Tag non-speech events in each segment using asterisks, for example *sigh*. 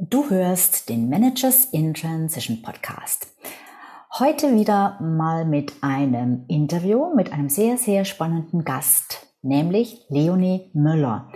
Du hörst den Managers in Transition Podcast. Heute wieder mal mit einem Interview mit einem sehr, sehr spannenden Gast, nämlich Leonie Müller.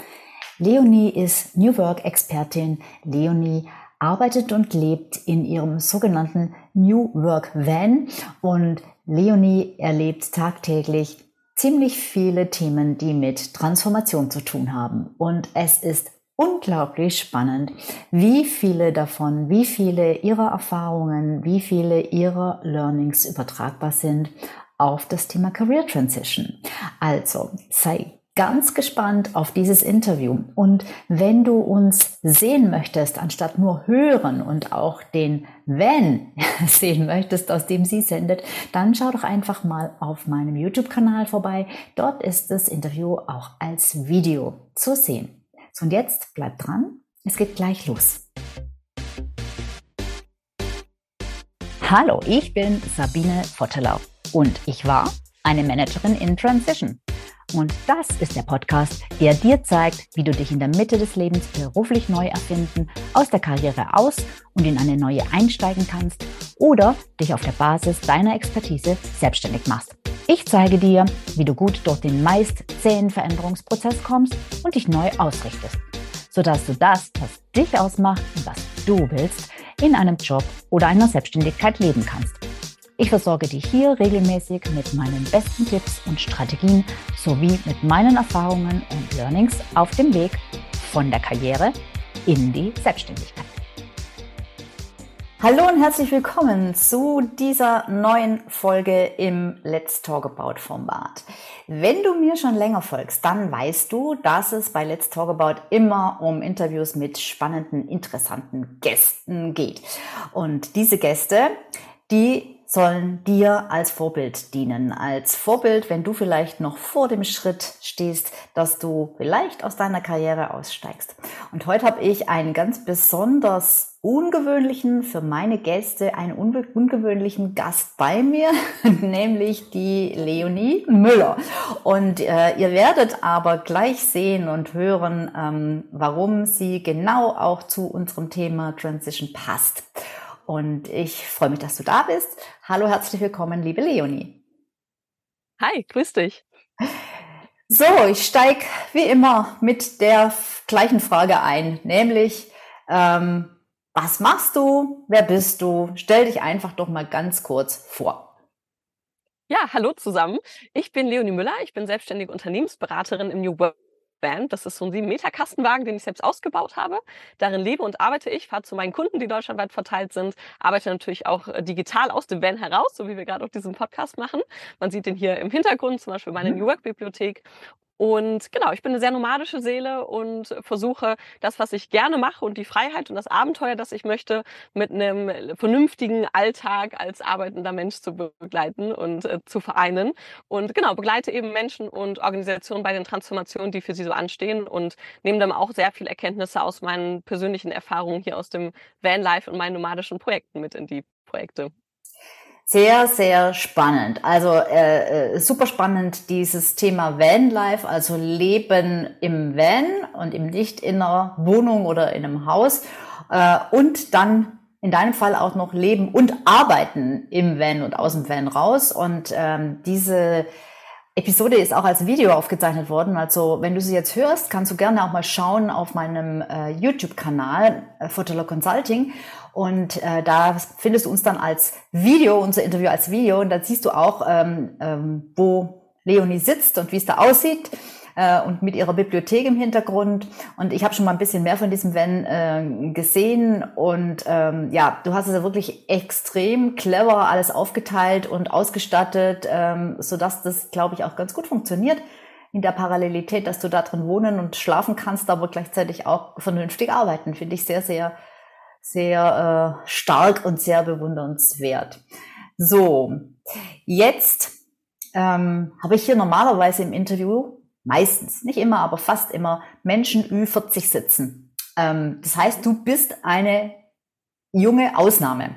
Leonie ist New Work Expertin. Leonie arbeitet und lebt in ihrem sogenannten New Work Van und Leonie erlebt tagtäglich ziemlich viele Themen, die mit Transformation zu tun haben. Und es ist unglaublich spannend, wie viele davon, wie viele ihrer Erfahrungen, wie viele ihrer Learnings übertragbar sind auf das Thema Career Transition. Also sei ganz gespannt auf dieses Interview. Und wenn du uns sehen möchtest, anstatt nur hören und auch den Wenn *laughs* sehen möchtest, aus dem sie sendet, dann schau doch einfach mal auf meinem YouTube-Kanal vorbei. Dort ist das Interview auch als Video zu sehen. So, und jetzt bleibt dran, es geht gleich los. Hallo, ich bin Sabine Vottelau und ich war eine Managerin in Transition. Und das ist der Podcast, der dir zeigt, wie du dich in der Mitte des Lebens beruflich neu erfinden, aus der Karriere aus und in eine neue einsteigen kannst oder dich auf der Basis deiner Expertise selbstständig machst. Ich zeige dir, wie du gut durch den meist zähen Veränderungsprozess kommst und dich neu ausrichtest, sodass du das, was dich ausmacht und was du willst, in einem Job oder einer Selbstständigkeit leben kannst. Ich versorge dich hier regelmäßig mit meinen besten Tipps und Strategien sowie mit meinen Erfahrungen und Learnings auf dem Weg von der Karriere in die Selbstständigkeit. Hallo und herzlich willkommen zu dieser neuen Folge im Let's Talk About Format. Wenn du mir schon länger folgst, dann weißt du, dass es bei Let's Talk About immer um Interviews mit spannenden, interessanten Gästen geht. Und diese Gäste, die sollen dir als Vorbild dienen. Als Vorbild, wenn du vielleicht noch vor dem Schritt stehst, dass du vielleicht aus deiner Karriere aussteigst. Und heute habe ich einen ganz besonders ungewöhnlichen, für meine Gäste, einen unge ungewöhnlichen Gast bei mir, *laughs* nämlich die Leonie Müller. Und äh, ihr werdet aber gleich sehen und hören, ähm, warum sie genau auch zu unserem Thema Transition passt. Und ich freue mich, dass du da bist. Hallo, herzlich willkommen, liebe Leonie. Hi, grüß dich. So, ich steige wie immer mit der gleichen Frage ein, nämlich, ähm, was machst du? Wer bist du? Stell dich einfach doch mal ganz kurz vor. Ja, hallo zusammen. Ich bin Leonie Müller. Ich bin selbstständige Unternehmensberaterin im New Work Band. Das ist so ein 7-Meter-Kastenwagen, den ich selbst ausgebaut habe. Darin lebe und arbeite ich, fahre zu meinen Kunden, die deutschlandweit verteilt sind, arbeite natürlich auch äh, digital aus dem Van heraus, so wie wir gerade auch diesen Podcast machen. Man sieht den hier im Hintergrund, zum Beispiel meine mhm. New Work-Bibliothek. Und genau, ich bin eine sehr nomadische Seele und versuche das, was ich gerne mache und die Freiheit und das Abenteuer, das ich möchte, mit einem vernünftigen Alltag als arbeitender Mensch zu begleiten und äh, zu vereinen. Und genau, begleite eben Menschen und Organisationen bei den Transformationen, die für sie so anstehen und nehme dann auch sehr viel Erkenntnisse aus meinen persönlichen Erfahrungen hier aus dem Vanlife und meinen nomadischen Projekten mit in die Projekte. Sehr, sehr spannend. Also äh, äh, super spannend dieses Thema Vanlife, also Leben im Van und im nicht in einer Wohnung oder in einem Haus äh, und dann in deinem Fall auch noch Leben und Arbeiten im Van und aus dem Van raus. Und ähm, diese Episode ist auch als Video aufgezeichnet worden. Also wenn du sie jetzt hörst, kannst du gerne auch mal schauen auf meinem äh, YouTube-Kanal äh, Consulting. Und äh, da findest du uns dann als Video, unser Interview als Video. Und da siehst du auch, ähm, ähm, wo Leonie sitzt und wie es da aussieht äh, und mit ihrer Bibliothek im Hintergrund. Und ich habe schon mal ein bisschen mehr von diesem Van äh, gesehen. Und ähm, ja, du hast es ja wirklich extrem clever alles aufgeteilt und ausgestattet, ähm, sodass das, glaube ich, auch ganz gut funktioniert in der Parallelität, dass du da drin wohnen und schlafen kannst, aber gleichzeitig auch vernünftig arbeiten. Finde ich sehr, sehr, sehr äh, stark und sehr bewundernswert. So, jetzt ähm, habe ich hier normalerweise im Interview meistens, nicht immer, aber fast immer Menschen Ü40 sitzen. Ähm, das heißt, du bist eine junge Ausnahme.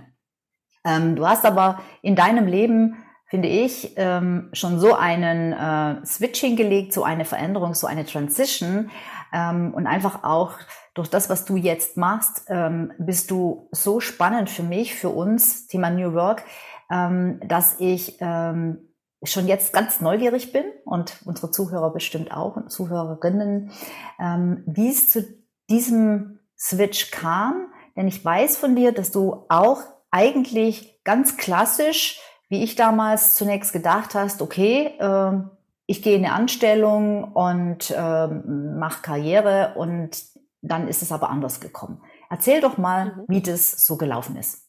Ähm, du hast aber in deinem Leben, finde ich, ähm, schon so einen äh, Switch hingelegt, so eine Veränderung, so eine Transition ähm, und einfach auch durch das, was du jetzt machst, ähm, bist du so spannend für mich, für uns, Thema New Work, ähm, dass ich ähm, schon jetzt ganz neugierig bin und unsere Zuhörer bestimmt auch und Zuhörerinnen, ähm, wie es zu diesem Switch kam. Denn ich weiß von dir, dass du auch eigentlich ganz klassisch, wie ich damals zunächst gedacht hast, okay, äh, ich gehe in eine Anstellung und äh, mache Karriere und dann ist es aber anders gekommen. Erzähl doch mal, mhm. wie das so gelaufen ist.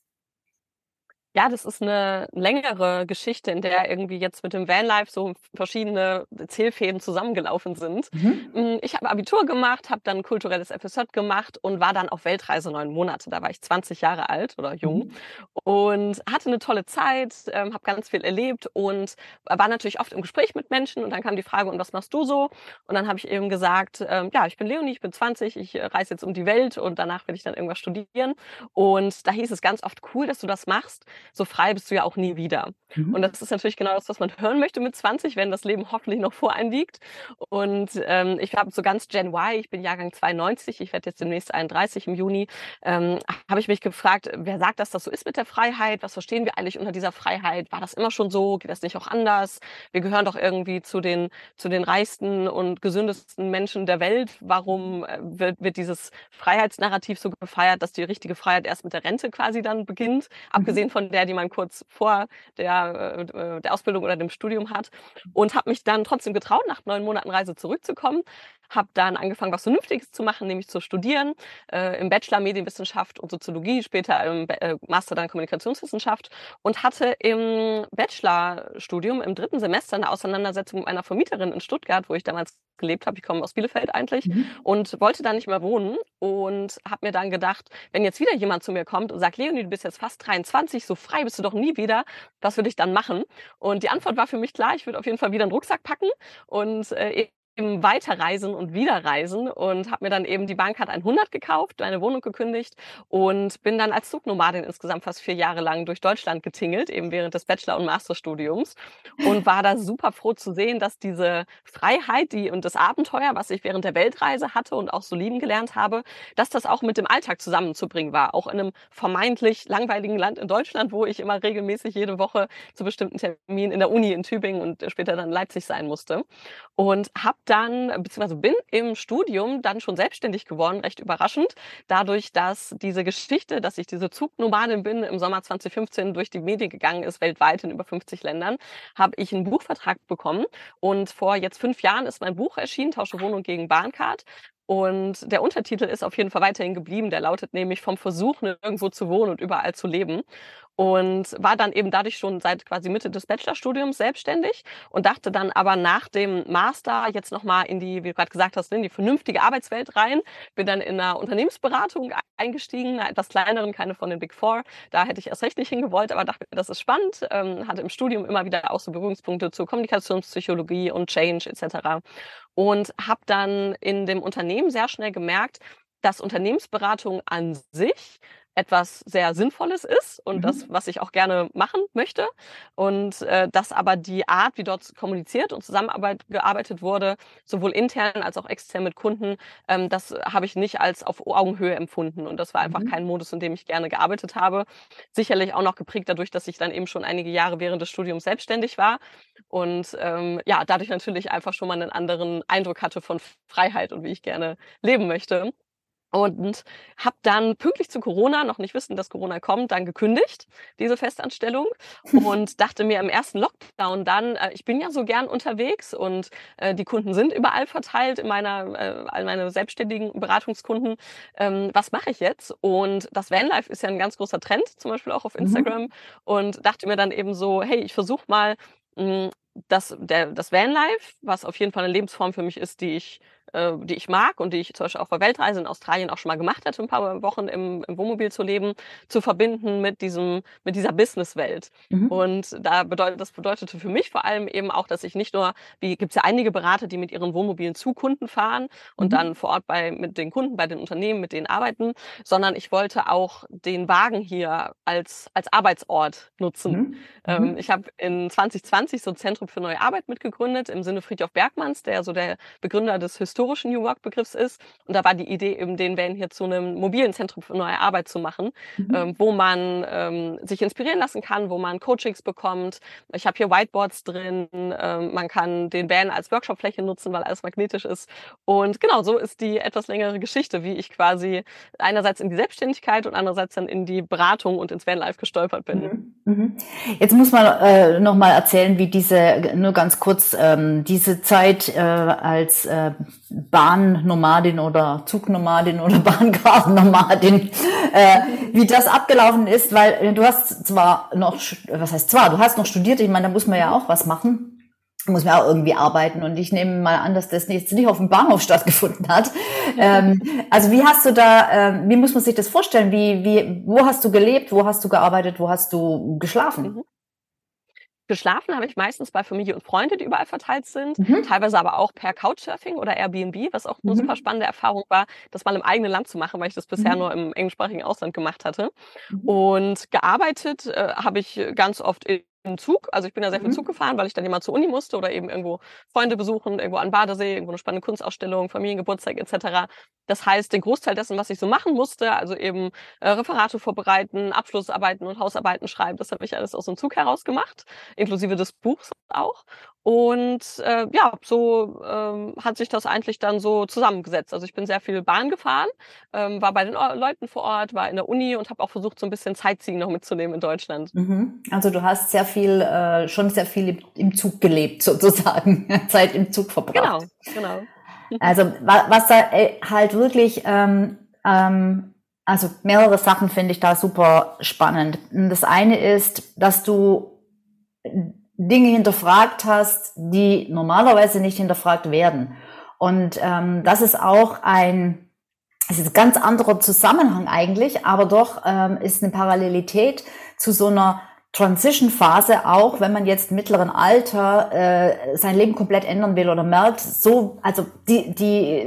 Ja, das ist eine längere Geschichte, in der irgendwie jetzt mit dem Vanlife so verschiedene Zählfäden zusammengelaufen sind. Mhm. Hm, ich habe Abitur gemacht, habe dann kulturelles FSJ gemacht und war dann auf Weltreise neun Monate. Da war ich 20 Jahre alt oder jung mhm. und hatte eine tolle Zeit, ähm, habe ganz viel erlebt und war natürlich oft im Gespräch mit Menschen und dann kam die Frage, und was machst du so? Und dann habe ich eben gesagt, ähm, ja, ich bin Leonie, ich bin 20, ich reise jetzt um die Welt und danach will ich dann irgendwas studieren. Und da hieß es ganz oft, cool, dass du das machst so frei bist du ja auch nie wieder. Mhm. Und das ist natürlich genau das, was man hören möchte mit 20, wenn das Leben hoffentlich noch vor einem liegt. Und ähm, ich habe so ganz Gen Y, ich bin Jahrgang 92, ich werde jetzt demnächst 31 im Juni, ähm, habe ich mich gefragt, wer sagt, dass das so ist mit der Freiheit? Was verstehen wir eigentlich unter dieser Freiheit? War das immer schon so? Geht das nicht auch anders? Wir gehören doch irgendwie zu den, zu den reichsten und gesündesten Menschen der Welt. Warum äh, wird, wird dieses Freiheitsnarrativ so gefeiert, dass die richtige Freiheit erst mit der Rente quasi dann beginnt? Mhm. Abgesehen von der, die man kurz vor der, äh, der Ausbildung oder dem Studium hat. Und habe mich dann trotzdem getraut, nach neun Monaten Reise zurückzukommen. Habe dann angefangen, was Vernünftiges zu machen, nämlich zu studieren. Äh, Im Bachelor Medienwissenschaft und Soziologie, später im äh, Master dann Kommunikationswissenschaft. Und hatte im Bachelorstudium im dritten Semester eine Auseinandersetzung mit einer Vermieterin in Stuttgart, wo ich damals gelebt habe. Ich komme aus Bielefeld eigentlich mhm. und wollte da nicht mehr wohnen und habe mir dann gedacht, wenn jetzt wieder jemand zu mir kommt und sagt, Leonie, du bist jetzt fast 23, so frei bist du doch nie wieder, was würde ich dann machen? Und die Antwort war für mich klar, ich würde auf jeden Fall wieder einen Rucksack packen und äh, eben weiterreisen und wiederreisen und habe mir dann eben die Bahncard 100 gekauft, eine Wohnung gekündigt und bin dann als Zugnomadin insgesamt fast vier Jahre lang durch Deutschland getingelt, eben während des Bachelor- und Masterstudiums und war da super froh zu sehen, dass diese Freiheit die und das Abenteuer, was ich während der Weltreise hatte und auch so lieben gelernt habe, dass das auch mit dem Alltag zusammenzubringen war, auch in einem vermeintlich langweiligen Land in Deutschland, wo ich immer regelmäßig jede Woche zu bestimmten Terminen in der Uni in Tübingen und später dann Leipzig sein musste. Und habe dann, beziehungsweise bin im Studium dann schon selbstständig geworden, recht überraschend, dadurch, dass diese Geschichte, dass ich diese Zugnomadin bin, im Sommer 2015 durch die Medien gegangen ist, weltweit in über 50 Ländern, habe ich einen Buchvertrag bekommen. Und vor jetzt fünf Jahren ist mein Buch erschienen, Tausche Wohnung gegen Bahncard. Und der Untertitel ist auf jeden Fall weiterhin geblieben. Der lautet nämlich vom Versuch, nirgendwo zu wohnen und überall zu leben und war dann eben dadurch schon seit quasi Mitte des Bachelorstudiums selbstständig und dachte dann aber nach dem Master jetzt nochmal in die, wie du gerade gesagt hast, in die vernünftige Arbeitswelt rein. Bin dann in einer Unternehmensberatung eingestiegen, einer etwas kleineren, keine von den Big Four. Da hätte ich erst recht nicht hingewollt, aber dachte, das ist spannend. Ähm, hatte im Studium immer wieder auch so Berührungspunkte zu Kommunikationspsychologie und Change etc. Und habe dann in dem Unternehmen sehr schnell gemerkt, dass Unternehmensberatung an sich etwas sehr Sinnvolles ist und mhm. das, was ich auch gerne machen möchte. Und äh, dass aber die Art, wie dort kommuniziert und zusammengearbeitet wurde, sowohl intern als auch extern mit Kunden, ähm, das habe ich nicht als auf Augenhöhe empfunden. Und das war einfach mhm. kein Modus, in dem ich gerne gearbeitet habe. Sicherlich auch noch geprägt dadurch, dass ich dann eben schon einige Jahre während des Studiums selbstständig war und ähm, ja, dadurch natürlich einfach schon mal einen anderen Eindruck hatte von Freiheit und wie ich gerne leben möchte. Und habe dann pünktlich zu Corona, noch nicht wissen, dass Corona kommt, dann gekündigt, diese Festanstellung. *laughs* Und dachte mir im ersten Lockdown dann, äh, ich bin ja so gern unterwegs und äh, die Kunden sind überall verteilt in meiner, äh, all meine selbstständigen Beratungskunden. Ähm, was mache ich jetzt? Und das Vanlife ist ja ein ganz großer Trend, zum Beispiel auch auf mhm. Instagram. Mhm. Und dachte mir dann eben so, hey, ich versuche mal, mh, das, der, das Vanlife, was auf jeden Fall eine Lebensform für mich ist, die ich äh, die ich mag und die ich zum Beispiel auch bei Weltreise in Australien auch schon mal gemacht hatte, ein paar Wochen im, im Wohnmobil zu leben, zu verbinden mit diesem, mit dieser Businesswelt. Mhm. Und da bedeutet, das bedeutete für mich vor allem eben auch, dass ich nicht nur, wie gibt es ja einige Berater, die mit ihren Wohnmobilen zu Kunden fahren und mhm. dann vor Ort bei, mit den Kunden, bei den Unternehmen, mit denen arbeiten, sondern ich wollte auch den Wagen hier als, als Arbeitsort nutzen. Mhm. Ähm, mhm. ich habe in 2020 so ein Zentrum für neue Arbeit mitgegründet, im Sinne Friedhof Bergmanns, der so der Begründer des Historikers historischen New Work Begriffs ist. Und da war die Idee eben, den Van hier zu einem mobilen Zentrum für neue Arbeit zu machen, mhm. ähm, wo man ähm, sich inspirieren lassen kann, wo man Coachings bekommt. Ich habe hier Whiteboards drin. Ähm, man kann den Van als Workshopfläche nutzen, weil alles magnetisch ist. Und genau so ist die etwas längere Geschichte, wie ich quasi einerseits in die Selbstständigkeit und andererseits dann in die Beratung und ins Vanlife gestolpert bin. Mhm. Mhm. Jetzt muss man äh, noch mal erzählen, wie diese nur ganz kurz ähm, diese Zeit äh, als äh, Bahnnomadin oder Zugnomadin oder *laughs* Bahnkartennomadin, äh, wie das abgelaufen ist, weil du hast zwar noch, was heißt zwar, du hast noch studiert, ich meine, da muss man ja auch was machen muss man auch irgendwie arbeiten. Und ich nehme mal an, dass das jetzt nicht auf dem Bahnhof stattgefunden hat. ähm, also wie hast du da, äh, wie muss man sich das vorstellen? Wie, wie, wo hast du gelebt? Wo hast du gearbeitet? Wo hast du geschlafen? Geschlafen habe ich meistens bei Familie und Freunde, die überall verteilt sind, mhm. teilweise aber auch per Couchsurfing oder Airbnb, was auch eine mhm. super spannende Erfahrung war, das mal im eigenen Land zu machen, weil ich das bisher mhm. nur im englischsprachigen Ausland gemacht hatte. Mhm. Und gearbeitet äh, habe ich ganz oft in im Zug. Also ich bin ja sehr viel mhm. Zug gefahren, weil ich dann immer zur Uni musste oder eben irgendwo Freunde besuchen, irgendwo an Badesee, irgendwo eine spannende Kunstausstellung, Familiengeburtstag etc. Das heißt, den Großteil dessen, was ich so machen musste, also eben äh, Referate vorbereiten, Abschlussarbeiten und Hausarbeiten schreiben, das habe ich alles aus dem Zug heraus gemacht, inklusive des Buchs auch. Und äh, ja, so ähm, hat sich das eigentlich dann so zusammengesetzt. Also ich bin sehr viel Bahn gefahren, ähm, war bei den Leuten vor Ort, war in der Uni und habe auch versucht, so ein bisschen Zeitziehen noch mitzunehmen in Deutschland. Mhm. Also du hast sehr viel, äh, schon sehr viel im, im Zug gelebt, *laughs* sozusagen, Zeit im Zug verbracht. Genau, genau. Also was da äh, halt wirklich, ähm, ähm, also mehrere Sachen finde ich da super spannend. Das eine ist, dass du Dinge hinterfragt hast, die normalerweise nicht hinterfragt werden. Und ähm, das ist auch ein, es ist ein ganz anderer Zusammenhang eigentlich, aber doch ähm, ist eine Parallelität zu so einer Transition-Phase auch, wenn man jetzt mittleren Alter äh, sein Leben komplett ändern will oder merkt, so, also die, die,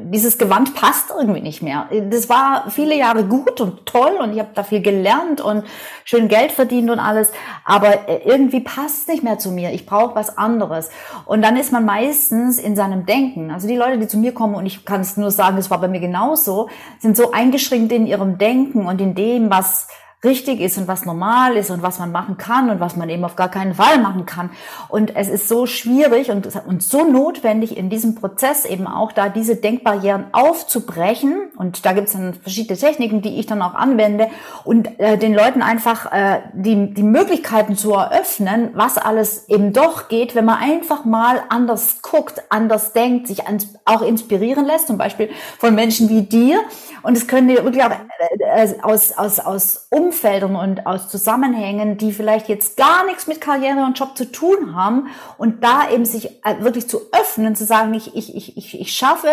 dieses Gewand passt irgendwie nicht mehr. Das war viele Jahre gut und toll und ich habe da viel gelernt und schön Geld verdient und alles, aber äh, irgendwie passt nicht mehr zu mir. Ich brauche was anderes. Und dann ist man meistens in seinem Denken. Also die Leute, die zu mir kommen und ich kann es nur sagen, es war bei mir genauso, sind so eingeschränkt in ihrem Denken und in dem, was richtig ist und was normal ist und was man machen kann und was man eben auf gar keinen Fall machen kann. Und es ist so schwierig und, und so notwendig in diesem Prozess eben auch da diese Denkbarrieren aufzubrechen. Und da gibt es dann verschiedene Techniken, die ich dann auch anwende und äh, den Leuten einfach äh, die, die Möglichkeiten zu eröffnen, was alles eben doch geht, wenn man einfach mal anders guckt, anders denkt, sich auch inspirieren lässt, zum Beispiel von Menschen wie dir. Und es können wirklich auch äh, äh aus, aus, aus um Umfeldern und aus Zusammenhängen, die vielleicht jetzt gar nichts mit Karriere und Job zu tun haben und da eben sich äh, wirklich zu öffnen, zu sagen, ich, ich, ich, ich, schaffe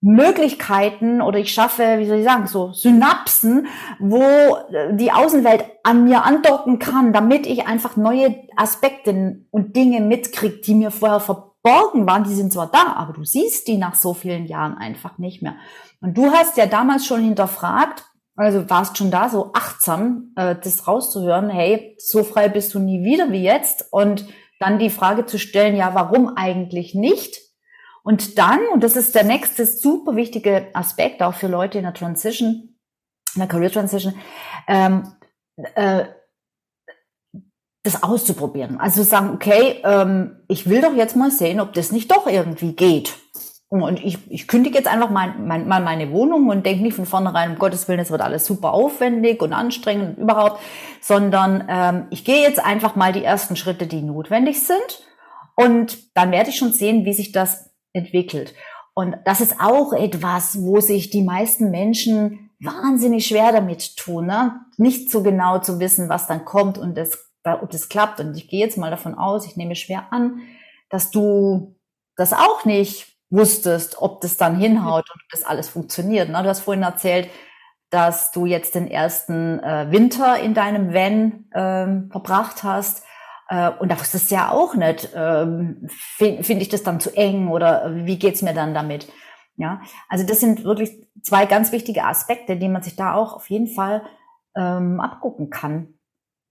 Möglichkeiten oder ich schaffe, wie soll ich sagen, so Synapsen, wo äh, die Außenwelt an mir andocken kann, damit ich einfach neue Aspekte und Dinge mitkriege, die mir vorher verborgen waren. Die sind zwar da, aber du siehst die nach so vielen Jahren einfach nicht mehr. Und du hast ja damals schon hinterfragt, also warst schon da so achtsam, äh, das rauszuhören, hey, so frei bist du nie wieder wie jetzt. Und dann die Frage zu stellen, ja, warum eigentlich nicht? Und dann, und das ist der nächste super wichtige Aspekt, auch für Leute in der Transition, in der Career Transition, ähm, äh, das auszuprobieren. Also sagen, okay, ähm, ich will doch jetzt mal sehen, ob das nicht doch irgendwie geht. Und ich, ich kündige jetzt einfach mal, mein, mal meine Wohnung und denke nicht von vornherein, um Gottes Willen, es wird alles super aufwendig und anstrengend und überhaupt, sondern ähm, ich gehe jetzt einfach mal die ersten Schritte, die notwendig sind. Und dann werde ich schon sehen, wie sich das entwickelt. Und das ist auch etwas, wo sich die meisten Menschen wahnsinnig schwer damit tun, ne? nicht so genau zu wissen, was dann kommt und das, ob das klappt. Und ich gehe jetzt mal davon aus, ich nehme schwer an, dass du das auch nicht wusstest, ob das dann hinhaut und ob das alles funktioniert. Ne? Du hast vorhin erzählt, dass du jetzt den ersten äh, Winter in deinem Van ähm, verbracht hast. Äh, und da wusstest du ja auch nicht, ähm, finde find ich das dann zu eng oder wie geht's mir dann damit? Ja, also das sind wirklich zwei ganz wichtige Aspekte, die man sich da auch auf jeden Fall ähm, abgucken kann.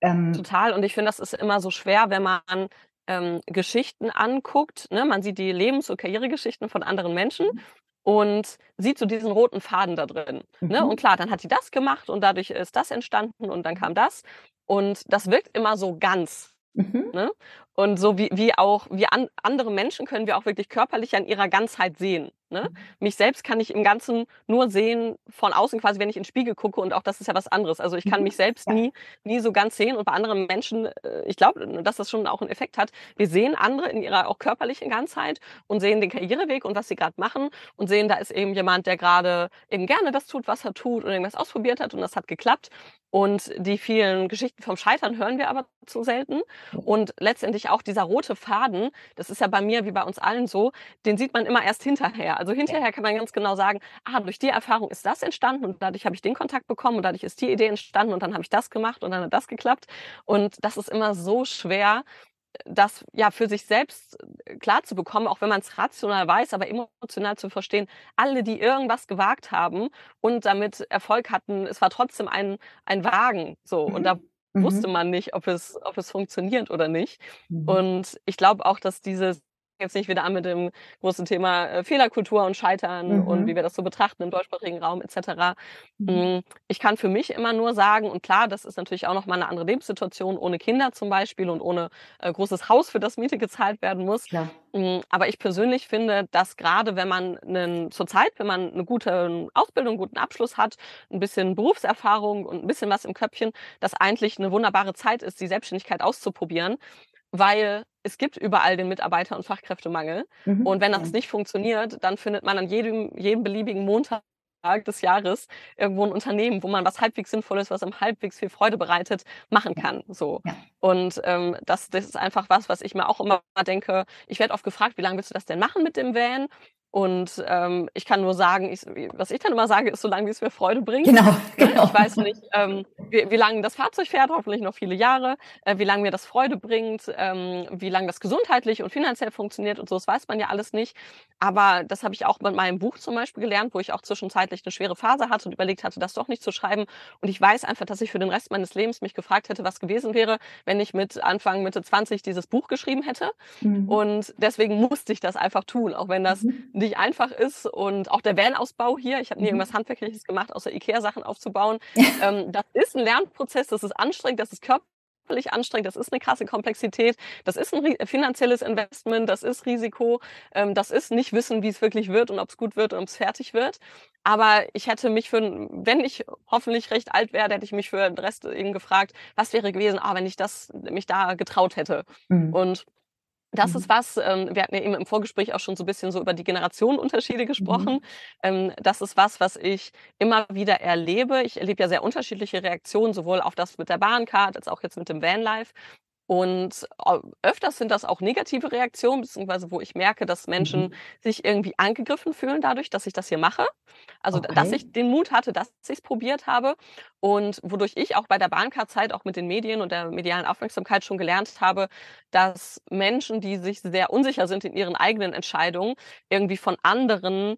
Ähm, Total. Und ich finde, das ist immer so schwer, wenn man ähm, Geschichten anguckt, ne, man sieht die Lebens- und Karrieregeschichten von anderen Menschen mhm. und sieht so diesen roten Faden da drin. Mhm. Ne? Und mhm. klar, dann hat die das gemacht und dadurch ist das entstanden und dann kam das. Und das wirkt immer so ganz. Mhm. Ne? Und so wie, wie auch, wie an, andere Menschen können wir auch wirklich körperlich an ihrer Ganzheit sehen. Ne? Mhm. Mich selbst kann ich im Ganzen nur sehen von außen, quasi wenn ich in den Spiegel gucke und auch das ist ja was anderes. Also ich kann mhm. mich selbst nie, nie so ganz sehen und bei anderen Menschen, äh, ich glaube, dass das schon auch einen Effekt hat. Wir sehen andere in ihrer auch körperlichen Ganzheit und sehen den Karriereweg und was sie gerade machen und sehen, da ist eben jemand, der gerade eben gerne das tut, was er tut und irgendwas ausprobiert hat und das hat geklappt. Und die vielen Geschichten vom Scheitern hören wir aber zu selten. Und letztendlich auch dieser rote Faden, das ist ja bei mir wie bei uns allen so, den sieht man immer erst hinterher. Also hinterher kann man ganz genau sagen, ah, durch die Erfahrung ist das entstanden und dadurch habe ich den Kontakt bekommen und dadurch ist die Idee entstanden und dann habe ich das gemacht und dann hat das geklappt. Und das ist immer so schwer, das ja für sich selbst äh, klar zu bekommen, auch wenn man es rational weiß, aber emotional zu verstehen, alle, die irgendwas gewagt haben und damit Erfolg hatten, es war trotzdem ein, ein Wagen. So. Mhm. Und da wusste mhm. man nicht, ob es, ob es funktioniert oder nicht. Mhm. Und ich glaube auch, dass dieses jetzt nicht wieder an mit dem großen Thema äh, Fehlerkultur und Scheitern mhm. und wie wir das so betrachten im deutschsprachigen Raum etc. Mhm. Hm, ich kann für mich immer nur sagen, und klar, das ist natürlich auch nochmal eine andere Lebenssituation, ohne Kinder zum Beispiel und ohne äh, großes Haus, für das Miete gezahlt werden muss. Ja. Mhm, aber ich persönlich finde, dass gerade wenn man einen, zurzeit, wenn man eine gute Ausbildung, einen guten Abschluss hat, ein bisschen Berufserfahrung und ein bisschen was im Köpfchen, das eigentlich eine wunderbare Zeit ist, die Selbstständigkeit auszuprobieren weil es gibt überall den Mitarbeiter- und Fachkräftemangel. Mhm. Und wenn das nicht funktioniert, dann findet man an jedem, jedem beliebigen Montag des Jahres irgendwo ein Unternehmen, wo man was halbwegs Sinnvolles, was einem halbwegs viel Freude bereitet, machen kann. So. Ja. Und ähm, das, das ist einfach was, was ich mir auch immer denke. Ich werde oft gefragt, wie lange willst du das denn machen mit dem Van? Und ähm, ich kann nur sagen, ich, was ich dann immer sage, ist, solange wie es mir Freude bringt. Genau, *laughs* genau. Ich weiß nicht, ähm, wie, wie lange das Fahrzeug fährt, hoffentlich noch viele Jahre, äh, wie lange mir das Freude bringt, ähm, wie lange das gesundheitlich und finanziell funktioniert und so, das weiß man ja alles nicht. Aber das habe ich auch mit meinem Buch zum Beispiel gelernt, wo ich auch zwischenzeitlich eine schwere Phase hatte und überlegt hatte, das doch nicht zu schreiben. Und ich weiß einfach, dass ich für den Rest meines Lebens mich gefragt hätte, was gewesen wäre, wenn ich mit Anfang, Mitte 20 dieses Buch geschrieben hätte. Mhm. Und deswegen musste ich das einfach tun, auch wenn das mhm nicht einfach ist und auch der Van-Ausbau hier, ich habe nie mhm. irgendwas Handwerkliches gemacht, außer Ikea-Sachen aufzubauen. *laughs* ähm, das ist ein Lernprozess, das ist anstrengend, das ist körperlich anstrengend, das ist eine krasse Komplexität, das ist ein finanzielles Investment, das ist Risiko, ähm, das ist nicht wissen, wie es wirklich wird und ob es gut wird und ob es fertig wird. Aber ich hätte mich für, wenn ich hoffentlich recht alt wäre, hätte ich mich für den Rest eben gefragt, was wäre gewesen, ah, wenn ich das, mich da getraut hätte. Mhm. Und das mhm. ist was, ähm, wir hatten ja eben im Vorgespräch auch schon so ein bisschen so über die Generationenunterschiede gesprochen. Mhm. Ähm, das ist was, was ich immer wieder erlebe. Ich erlebe ja sehr unterschiedliche Reaktionen, sowohl auf das mit der Bahncard als auch jetzt mit dem Vanlife. Und öfters sind das auch negative Reaktionen, beziehungsweise wo ich merke, dass Menschen mhm. sich irgendwie angegriffen fühlen dadurch, dass ich das hier mache. Also, okay. dass ich den Mut hatte, dass ich es probiert habe und wodurch ich auch bei der Bahncard-Zeit auch mit den Medien und der medialen Aufmerksamkeit schon gelernt habe, dass Menschen, die sich sehr unsicher sind in ihren eigenen Entscheidungen, irgendwie von anderen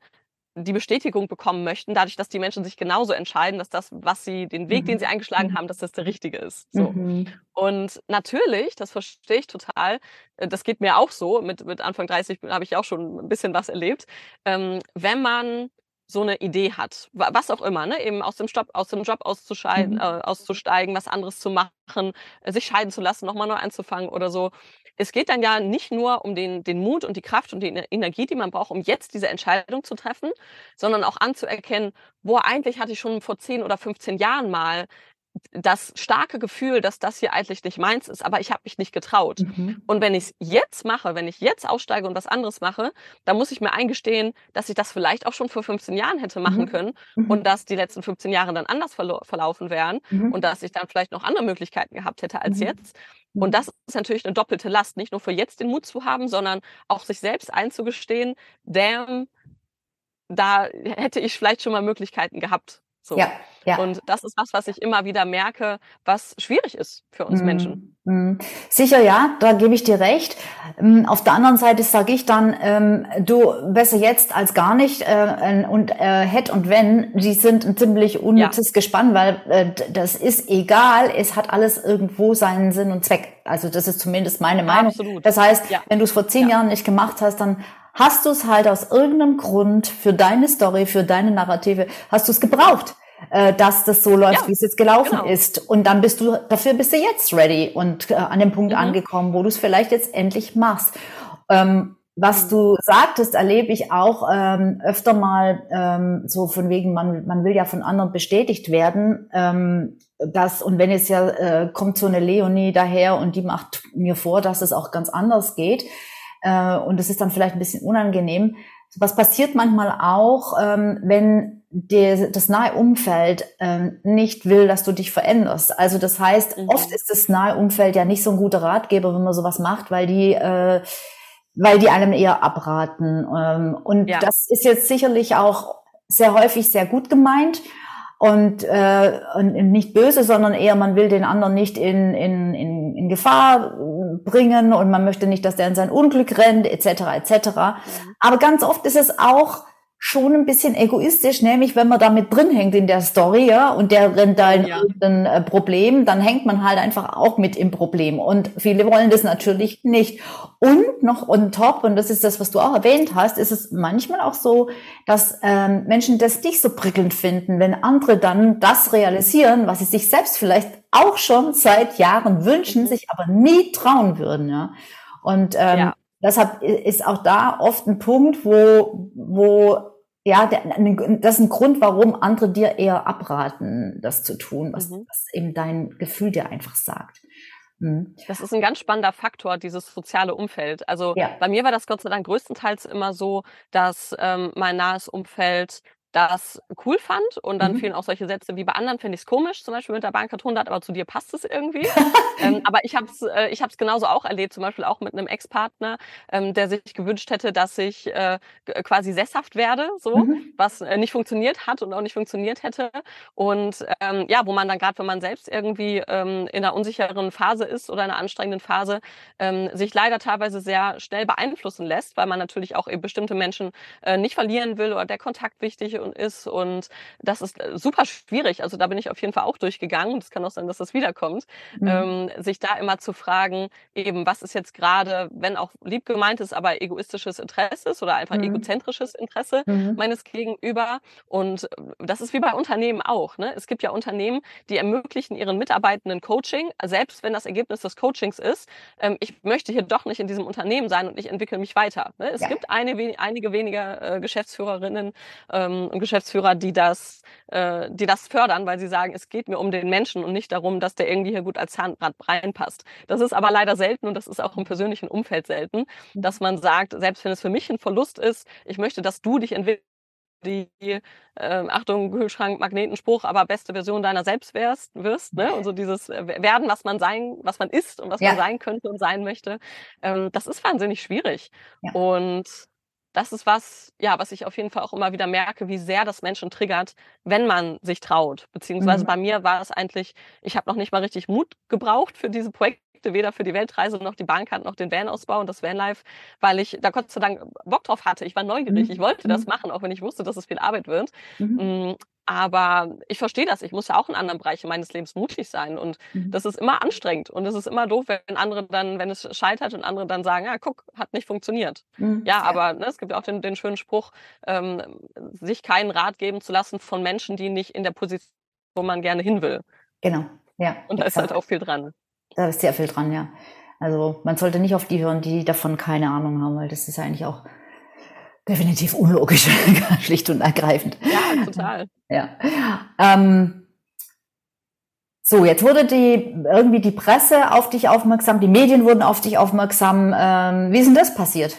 die Bestätigung bekommen möchten, dadurch, dass die Menschen sich genauso entscheiden, dass das, was sie, den Weg, mhm. den sie eingeschlagen mhm. haben, dass das der richtige ist. So. Mhm. Und natürlich, das verstehe ich total, äh, das geht mir auch so, mit, mit Anfang 30 habe ich auch schon ein bisschen was erlebt, ähm, wenn man so eine Idee hat, was auch immer, ne? eben aus dem Job, aus dem Job auszuscheiden, mhm. äh, auszusteigen, was anderes zu machen, äh, sich scheiden zu lassen, nochmal neu anzufangen oder so. Es geht dann ja nicht nur um den, den Mut und die Kraft und die Energie, die man braucht, um jetzt diese Entscheidung zu treffen, sondern auch anzuerkennen, wo eigentlich hatte ich schon vor 10 oder 15 Jahren mal das starke Gefühl, dass das hier eigentlich nicht meins ist, aber ich habe mich nicht getraut. Mhm. Und wenn ich es jetzt mache, wenn ich jetzt aussteige und was anderes mache, dann muss ich mir eingestehen, dass ich das vielleicht auch schon vor 15 Jahren hätte machen mhm. können mhm. und dass die letzten 15 Jahre dann anders verlaufen wären mhm. und dass ich dann vielleicht noch andere Möglichkeiten gehabt hätte als mhm. jetzt. Und mhm. das ist natürlich eine doppelte Last, nicht nur für jetzt den Mut zu haben, sondern auch sich selbst einzugestehen, damn, da hätte ich vielleicht schon mal Möglichkeiten gehabt, So. Ja, ja. Und das ist was, was ich immer wieder merke, was schwierig ist für uns mhm. Menschen. Mhm. Sicher, ja, da gebe ich dir recht. Ähm, auf der anderen Seite sage ich dann, ähm, du besser jetzt als gar nicht äh, und äh, hätt und wenn, die sind ein ziemlich unnützes ja. Gespann, weil äh, das ist egal, es hat alles irgendwo seinen Sinn und Zweck. Also das ist zumindest meine Meinung. Absolut. Das heißt, ja. wenn du es vor zehn ja. Jahren nicht gemacht hast, dann hast du es halt aus irgendeinem Grund für deine Story, für deine Narrative, hast du es gebraucht äh, dass das so läuft, ja, wie es jetzt gelaufen genau. ist. Und dann bist du, dafür bist du jetzt ready und äh, an dem Punkt mhm. angekommen, wo du es vielleicht jetzt endlich machst. Ähm, was mhm. du sagtest, erlebe ich auch ähm, öfter mal ähm, so von wegen, man, man will ja von anderen bestätigt werden. Ähm, das, und wenn jetzt ja äh, kommt so eine Leonie daher und die macht mir vor, dass es auch ganz anders geht, äh, und das ist dann vielleicht ein bisschen unangenehm. Was passiert manchmal auch, ähm, wenn der, das nahe Umfeld ähm, nicht will, dass du dich veränderst. Also das heißt, mhm. oft ist das nahe Umfeld ja nicht so ein guter Ratgeber, wenn man sowas macht, weil die äh, weil die einem eher abraten. Ähm, und ja. das ist jetzt sicherlich auch sehr häufig sehr gut gemeint und, äh, und nicht böse, sondern eher man will den anderen nicht in, in, in, in Gefahr bringen und man möchte nicht, dass der in sein Unglück rennt, etc. etc. Mhm. Aber ganz oft ist es auch schon ein bisschen egoistisch, nämlich wenn man da mit drin hängt in der Story, ja, und der rennt da in ja. irgendein äh, Problem, dann hängt man halt einfach auch mit im Problem. Und viele wollen das natürlich nicht. Und noch on top, und das ist das, was du auch erwähnt hast, ist es manchmal auch so, dass ähm, Menschen das nicht so prickelnd finden, wenn andere dann das realisieren, was sie sich selbst vielleicht auch schon seit Jahren wünschen, sich aber nie trauen würden, ja. Und ähm, ja. Deshalb ist auch da oft ein Punkt, wo, wo ja, der, das ist ein Grund, warum andere dir eher abraten, das zu tun, was, mhm. was eben dein Gefühl dir einfach sagt. Mhm. Das ist ein ganz spannender Faktor, dieses soziale Umfeld. Also ja. bei mir war das Gott sei Dank größtenteils immer so, dass ähm, mein nahes Umfeld das cool fand und dann mhm. fielen auch solche Sätze wie bei anderen finde ich es komisch, zum Beispiel mit der Bahncard 100, aber zu dir passt es irgendwie. *laughs* ähm, aber ich habe es äh, ich hab's genauso auch erlebt, zum Beispiel auch mit einem Ex-Partner, ähm, der sich gewünscht hätte, dass ich äh, quasi sesshaft werde, so, mhm. was äh, nicht funktioniert hat und auch nicht funktioniert hätte. Und ähm, ja, wo man dann gerade, wenn man selbst irgendwie ähm, in einer unsicheren Phase ist oder einer anstrengenden Phase, ähm, sich leider teilweise sehr schnell beeinflussen lässt, weil man natürlich auch eben bestimmte Menschen äh, nicht verlieren will oder der Kontakt wichtig und ist. Und das ist äh, super schwierig. Also da bin ich auf jeden Fall auch durchgegangen. Es kann auch sein, dass das wiederkommt. Mhm. Ähm, sich da immer zu fragen, eben, was ist jetzt gerade, wenn auch lieb gemeint ist, aber egoistisches Interesse ist oder einfach mhm. egozentrisches Interesse mhm. meines Gegenüber. Und äh, das ist wie bei Unternehmen auch. Ne? Es gibt ja Unternehmen, die ermöglichen ihren Mitarbeitenden Coaching, selbst wenn das Ergebnis des Coachings ist, ähm, ich möchte hier doch nicht in diesem Unternehmen sein und ich entwickle mich weiter. Ne? Es ja. gibt eine, einige weniger äh, Geschäftsführerinnen ähm, und Geschäftsführer, die das, äh, die das fördern, weil sie sagen, es geht mir um den Menschen und nicht darum, dass der irgendwie hier gut als Zahnrad reinpasst. Das ist aber leider selten und das ist auch im persönlichen Umfeld selten, mhm. dass man sagt, selbst wenn es für mich ein Verlust ist, ich möchte, dass du dich entwickelst die äh, Achtung, Kühlschrank, Magnetenspruch, aber beste Version deiner selbst wärst, wirst, ne? Und so dieses äh, Werden, was man sein, was man ist und was ja. man sein könnte und sein möchte, ähm, das ist wahnsinnig schwierig. Ja. Und das ist was, ja, was ich auf jeden Fall auch immer wieder merke, wie sehr das Menschen triggert, wenn man sich traut. Beziehungsweise mhm. bei mir war es eigentlich, ich habe noch nicht mal richtig Mut gebraucht für diese Projekte, weder für die Weltreise noch die Bahncard noch den Van-Ausbau und das Vanlife, weil ich da Gott sei Dank Bock drauf hatte. Ich war neugierig, mhm. ich wollte das mhm. machen, auch wenn ich wusste, dass es viel Arbeit wird. Mhm. Aber ich verstehe das. Ich muss ja auch in anderen Bereichen meines Lebens mutig sein. Und mhm. das ist immer anstrengend. Und es ist immer doof, wenn andere dann, wenn es scheitert und andere dann sagen, ja, guck, hat nicht funktioniert. Mhm. Ja, aber ne, es gibt ja auch den, den schönen Spruch, ähm, sich keinen Rat geben zu lassen von Menschen, die nicht in der Position, wo man gerne hin will. Genau, ja. Und da ist halt auch viel dran. Da ist sehr viel dran, ja. Also man sollte nicht auf die hören, die davon keine Ahnung haben, weil das ist eigentlich auch definitiv unlogisch, *laughs* schlicht und ergreifend. Ja, total. Ja. Ähm, so, jetzt wurde die irgendwie die Presse auf dich aufmerksam, die Medien wurden auf dich aufmerksam. Ähm, wie ist denn das passiert?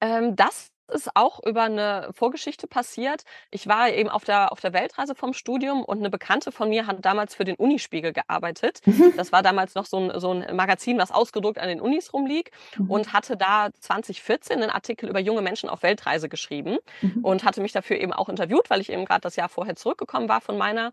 Ähm, das ist auch über eine Vorgeschichte passiert. Ich war eben auf der, auf der Weltreise vom Studium und eine Bekannte von mir hat damals für den Unispiegel gearbeitet. Mhm. *laughs* Das war damals noch so ein, so ein Magazin, was ausgedruckt an den Unis rumliegt mhm. und hatte da 2014 einen Artikel über junge Menschen auf Weltreise geschrieben mhm. und hatte mich dafür eben auch interviewt, weil ich eben gerade das Jahr vorher zurückgekommen war von meiner.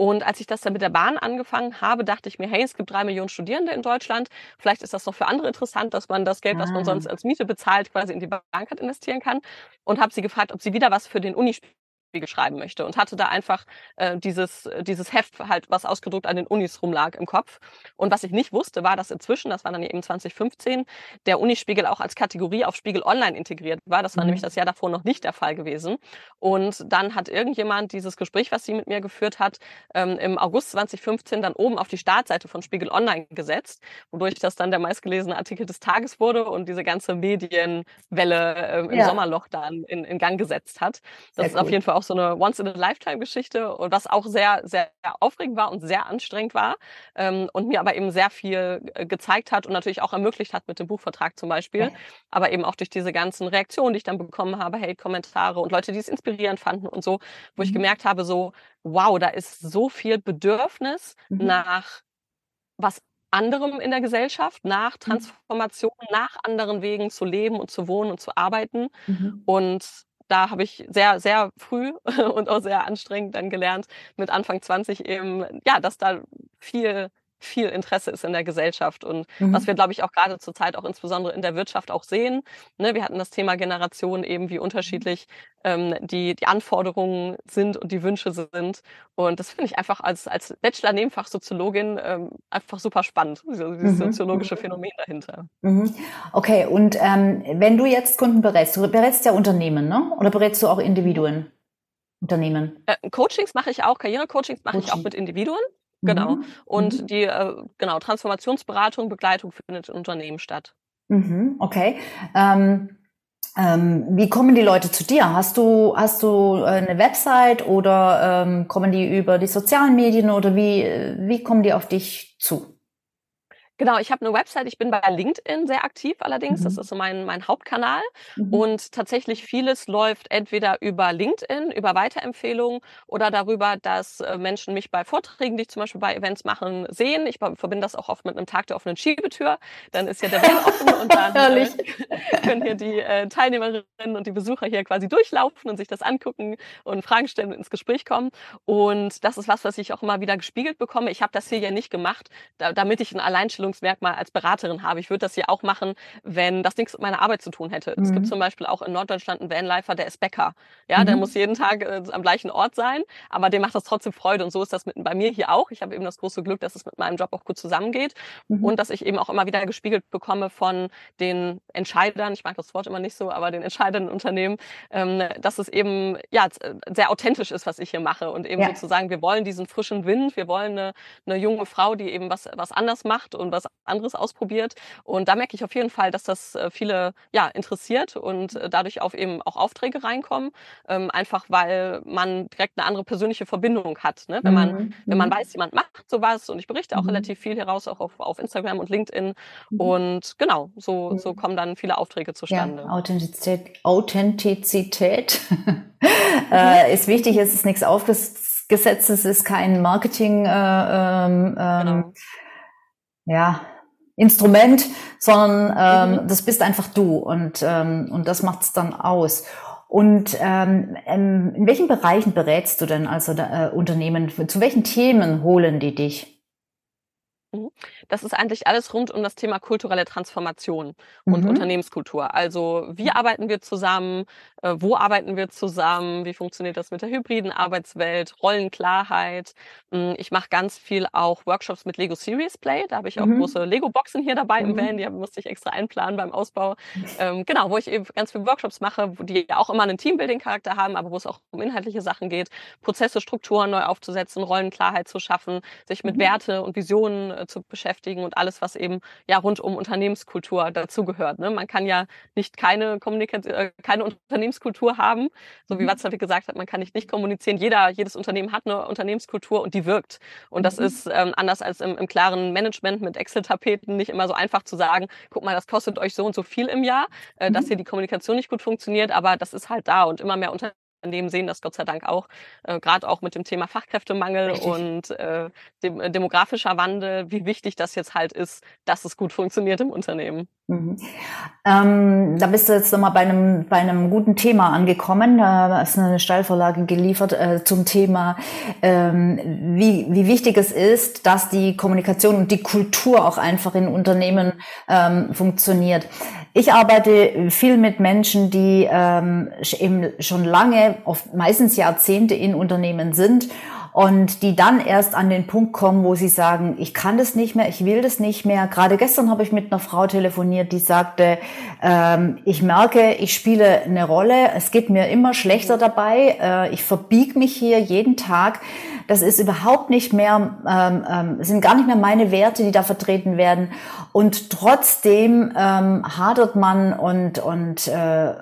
Und als ich das dann mit der Bahn angefangen habe, dachte ich mir, hey, es gibt drei Millionen Studierende in Deutschland. Vielleicht ist das doch für andere interessant, dass man das Geld, was man ah. sonst als Miete bezahlt, quasi in die Bank hat investieren kann. Und habe sie gefragt, ob sie wieder was für den Unispiegel schreiben möchte und hatte da einfach äh, dieses, äh, dieses Heft halt, was ausgedruckt an den Unis rumlag im Kopf. Und was ich nicht wusste, war, dass inzwischen, das war dann eben 2015, der Unispiegel auch als Kategorie auf Spiegel Online integriert war. Das war mhm. nämlich das Jahr davor noch nicht der Fall gewesen. Und dann hat irgendjemand dieses Gespräch, was sie mit mir geführt hat, ähm, im August 2015 dann oben auf die Startseite von Spiegel Online gesetzt, wodurch das dann der meistgelesene Artikel des Tages wurde und diese ganze Medienwelle äh, im ja. Sommerloch dann in, in Gang gesetzt hat. Das Sehr ist cool. auf jeden Fall auch so eine Once-in-a-Lifetime-Geschichte und was auch sehr, sehr aufregend war und sehr anstrengend war ähm, und mir aber eben sehr viel äh, gezeigt hat und natürlich auch ermöglicht hat mit dem Buchvertrag zum Beispiel, aber eben auch durch diese ganzen Reaktionen, die ich dann bekommen habe, Hate-Kommentare und Leute, die es inspirierend fanden und so, wo mhm. ich gemerkt habe, so, wow, da ist so viel Bedürfnis mhm. nach was anderem in der Gesellschaft, nach mhm. Transformation, mhm. nach anderen Wegen zu leben und zu wohnen und zu arbeiten. Mhm. Und da habe ich sehr, sehr früh *laughs* und auch sehr anstrengend dann gelernt, mit Anfang 20 eben, ja, dass da viel viel Interesse ist in der Gesellschaft und mhm. was wir, glaube ich, auch gerade zurzeit auch insbesondere in der Wirtschaft auch sehen. Ne, wir hatten das Thema Generation eben, wie unterschiedlich ähm, die, die Anforderungen sind und die Wünsche sind. Und das finde ich einfach als, als Bachelor-Nebenfach Soziologin ähm, einfach super spannend, dieses mhm. soziologische Phänomen dahinter. Mhm. Okay, und ähm, wenn du jetzt Kunden berätst, du berätst ja Unternehmen, ne? oder berätst du auch Individuen? Unternehmen? Äh, Coachings mache ich auch, Karriere-Coachings mache Coaching. ich auch mit Individuen. Genau. Mhm. Und mhm. die äh, genau Transformationsberatung, Begleitung findet in Unternehmen statt. Mhm. Okay. Ähm, ähm, wie kommen die Leute zu dir? Hast du hast du äh, eine Website oder ähm, kommen die über die sozialen Medien oder wie wie kommen die auf dich zu? Genau, ich habe eine Website, ich bin bei LinkedIn sehr aktiv allerdings, mhm. das ist so mein, mein Hauptkanal mhm. und tatsächlich vieles läuft entweder über LinkedIn, über Weiterempfehlungen oder darüber, dass äh, Menschen mich bei Vorträgen, die ich zum Beispiel bei Events machen, sehen. Ich verbinde das auch oft mit einem Tag der offenen Schiebetür, dann ist ja der Weg offen und *laughs* dann äh, *laughs* können hier die äh, Teilnehmerinnen und die Besucher hier quasi durchlaufen und sich das angucken und Fragen stellen und ins Gespräch kommen und das ist was, was ich auch immer wieder gespiegelt bekomme. Ich habe das hier ja nicht gemacht, da, damit ich ein Alleinstellung Alleinstellungsmerkmal als Beraterin habe. Ich würde das hier auch machen, wenn das nichts mit meiner Arbeit zu tun hätte. Mhm. Es gibt mhm. zum Beispiel auch in Norddeutschland einen Vanlifer, der ist Bäcker. Ja, mhm. der muss jeden Tag äh, am gleichen Ort sein, aber dem macht das trotzdem Freude. Und so ist das mit, bei mir hier auch. Ich habe eben das große Glück, dass es mit meinem Job auch gut zusammengeht mhm. und dass ich eben auch immer wieder gespiegelt bekomme von den Entscheidern, ich mag das Wort immer nicht so, aber den entscheidenden Unternehmen, ähm, dass es eben ja äh, sehr authentisch ist, was ich hier mache und eben ja. sozusagen, wir wollen diesen frischen Wind, wir wollen eine, eine junge Frau, die eben was, was anders macht und was was anderes ausprobiert. Und da merke ich auf jeden Fall, dass das äh, viele ja, interessiert und äh, dadurch auf eben auch Aufträge reinkommen. Ähm, einfach weil man direkt eine andere persönliche Verbindung hat. Ne? Wenn, man, mhm. wenn man mhm. weiß, jemand macht sowas und ich berichte auch mhm. relativ viel heraus, auch auf, auf Instagram und LinkedIn. Mhm. Und genau, so, so kommen dann viele Aufträge zustande. Ja, Authentizität, Authentizität *laughs* äh, ist wichtig, es ist nichts aufgesetzt, es ist kein Marketing. Äh, ähm, ähm genau ja, Instrument, sondern ähm, mhm. das bist einfach du und, ähm, und das macht's dann aus. Und ähm, in welchen Bereichen berätst du denn also äh, Unternehmen? Zu welchen Themen holen die dich? Mhm. Das ist eigentlich alles rund um das Thema kulturelle Transformation und mhm. Unternehmenskultur. Also wie arbeiten wir zusammen, äh, wo arbeiten wir zusammen, wie funktioniert das mit der hybriden Arbeitswelt, Rollenklarheit. Hm, ich mache ganz viel auch Workshops mit Lego Series Play. Da habe ich auch mhm. große Lego-Boxen hier dabei mhm. im Van, die musste ich extra einplanen beim Ausbau. Ähm, genau, wo ich eben ganz viele Workshops mache, die auch immer einen Teambuilding-Charakter haben, aber wo es auch um inhaltliche Sachen geht, Prozesse, Strukturen neu aufzusetzen, Rollenklarheit zu schaffen, sich mit mhm. Werte und Visionen äh, zu beschäftigen und alles, was eben ja rund um Unternehmenskultur dazugehört. Ne? Man kann ja nicht keine Kommunikation, äh, keine Unternehmenskultur haben, so wie mhm. Watzlawick gesagt hat, man kann nicht nicht kommunizieren. Jeder, jedes Unternehmen hat eine Unternehmenskultur und die wirkt. Und das mhm. ist ähm, anders als im, im klaren Management mit Excel-Tapeten nicht immer so einfach zu sagen, guck mal, das kostet euch so und so viel im Jahr, äh, mhm. dass hier die Kommunikation nicht gut funktioniert, aber das ist halt da und immer mehr Unternehmen Unternehmen sehen das Gott sei Dank auch, äh, gerade auch mit dem Thema Fachkräftemangel Richtig. und äh, dem, äh, demografischer Wandel, wie wichtig das jetzt halt ist, dass es gut funktioniert im Unternehmen. Mhm. Ähm, da bist du jetzt nochmal bei einem, bei einem guten Thema angekommen. Da ist eine Steilvorlage geliefert äh, zum Thema, ähm, wie, wie wichtig es ist, dass die Kommunikation und die Kultur auch einfach in Unternehmen ähm, funktioniert. Ich arbeite viel mit Menschen, die ähm, eben schon lange, oft meistens Jahrzehnte in Unternehmen sind und die dann erst an den Punkt kommen, wo sie sagen, ich kann das nicht mehr, ich will das nicht mehr. Gerade gestern habe ich mit einer Frau telefoniert, die sagte, ähm, ich merke, ich spiele eine Rolle, es geht mir immer schlechter dabei, äh, ich verbieg mich hier jeden Tag. Das ist überhaupt nicht mehr, ähm, ähm, sind gar nicht mehr meine Werte, die da vertreten werden. Und trotzdem ähm, hadert man und, und äh,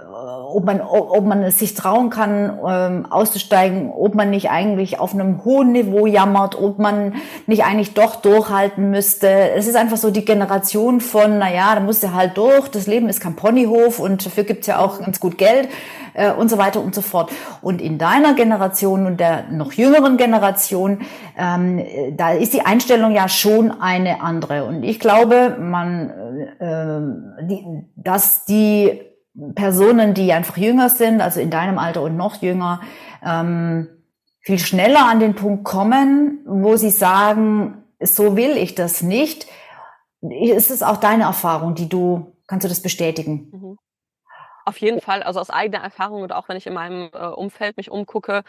ob man, ob man es sich trauen kann, ähm, auszusteigen, ob man nicht eigentlich auf einem hohen Niveau jammert, ob man nicht eigentlich doch durchhalten müsste. Es ist einfach so die Generation von, na ja, da musst du halt durch, das Leben ist kein Ponyhof und dafür gibt's ja auch ganz gut Geld äh, und so weiter und so fort. Und in deiner Generation und der noch jüngeren Generation, ähm, da ist die Einstellung ja schon eine andere. Und ich glaube, man, äh, die, dass die Personen, die einfach jünger sind, also in deinem Alter und noch jünger, ähm, viel schneller an den Punkt kommen, wo sie sagen, so will ich das nicht. Ist es auch deine Erfahrung, die du, kannst du das bestätigen? Mhm. Auf jeden Fall, also aus eigener Erfahrung und auch wenn ich in meinem äh, Umfeld mich umgucke,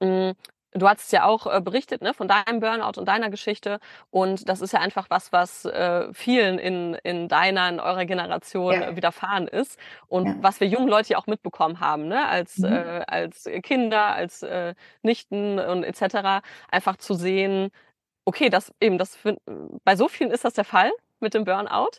mh, mm, Du hast ja auch äh, berichtet ne, von deinem Burnout und deiner Geschichte. Und das ist ja einfach was, was äh, vielen in, in deiner, in eurer Generation ja. widerfahren ist. Und ja. was wir jungen Leute ja auch mitbekommen haben, ne, als, mhm. äh, als Kinder, als äh, Nichten und etc. Einfach zu sehen, okay, das eben, das bei so vielen ist das der Fall mit dem Burnout.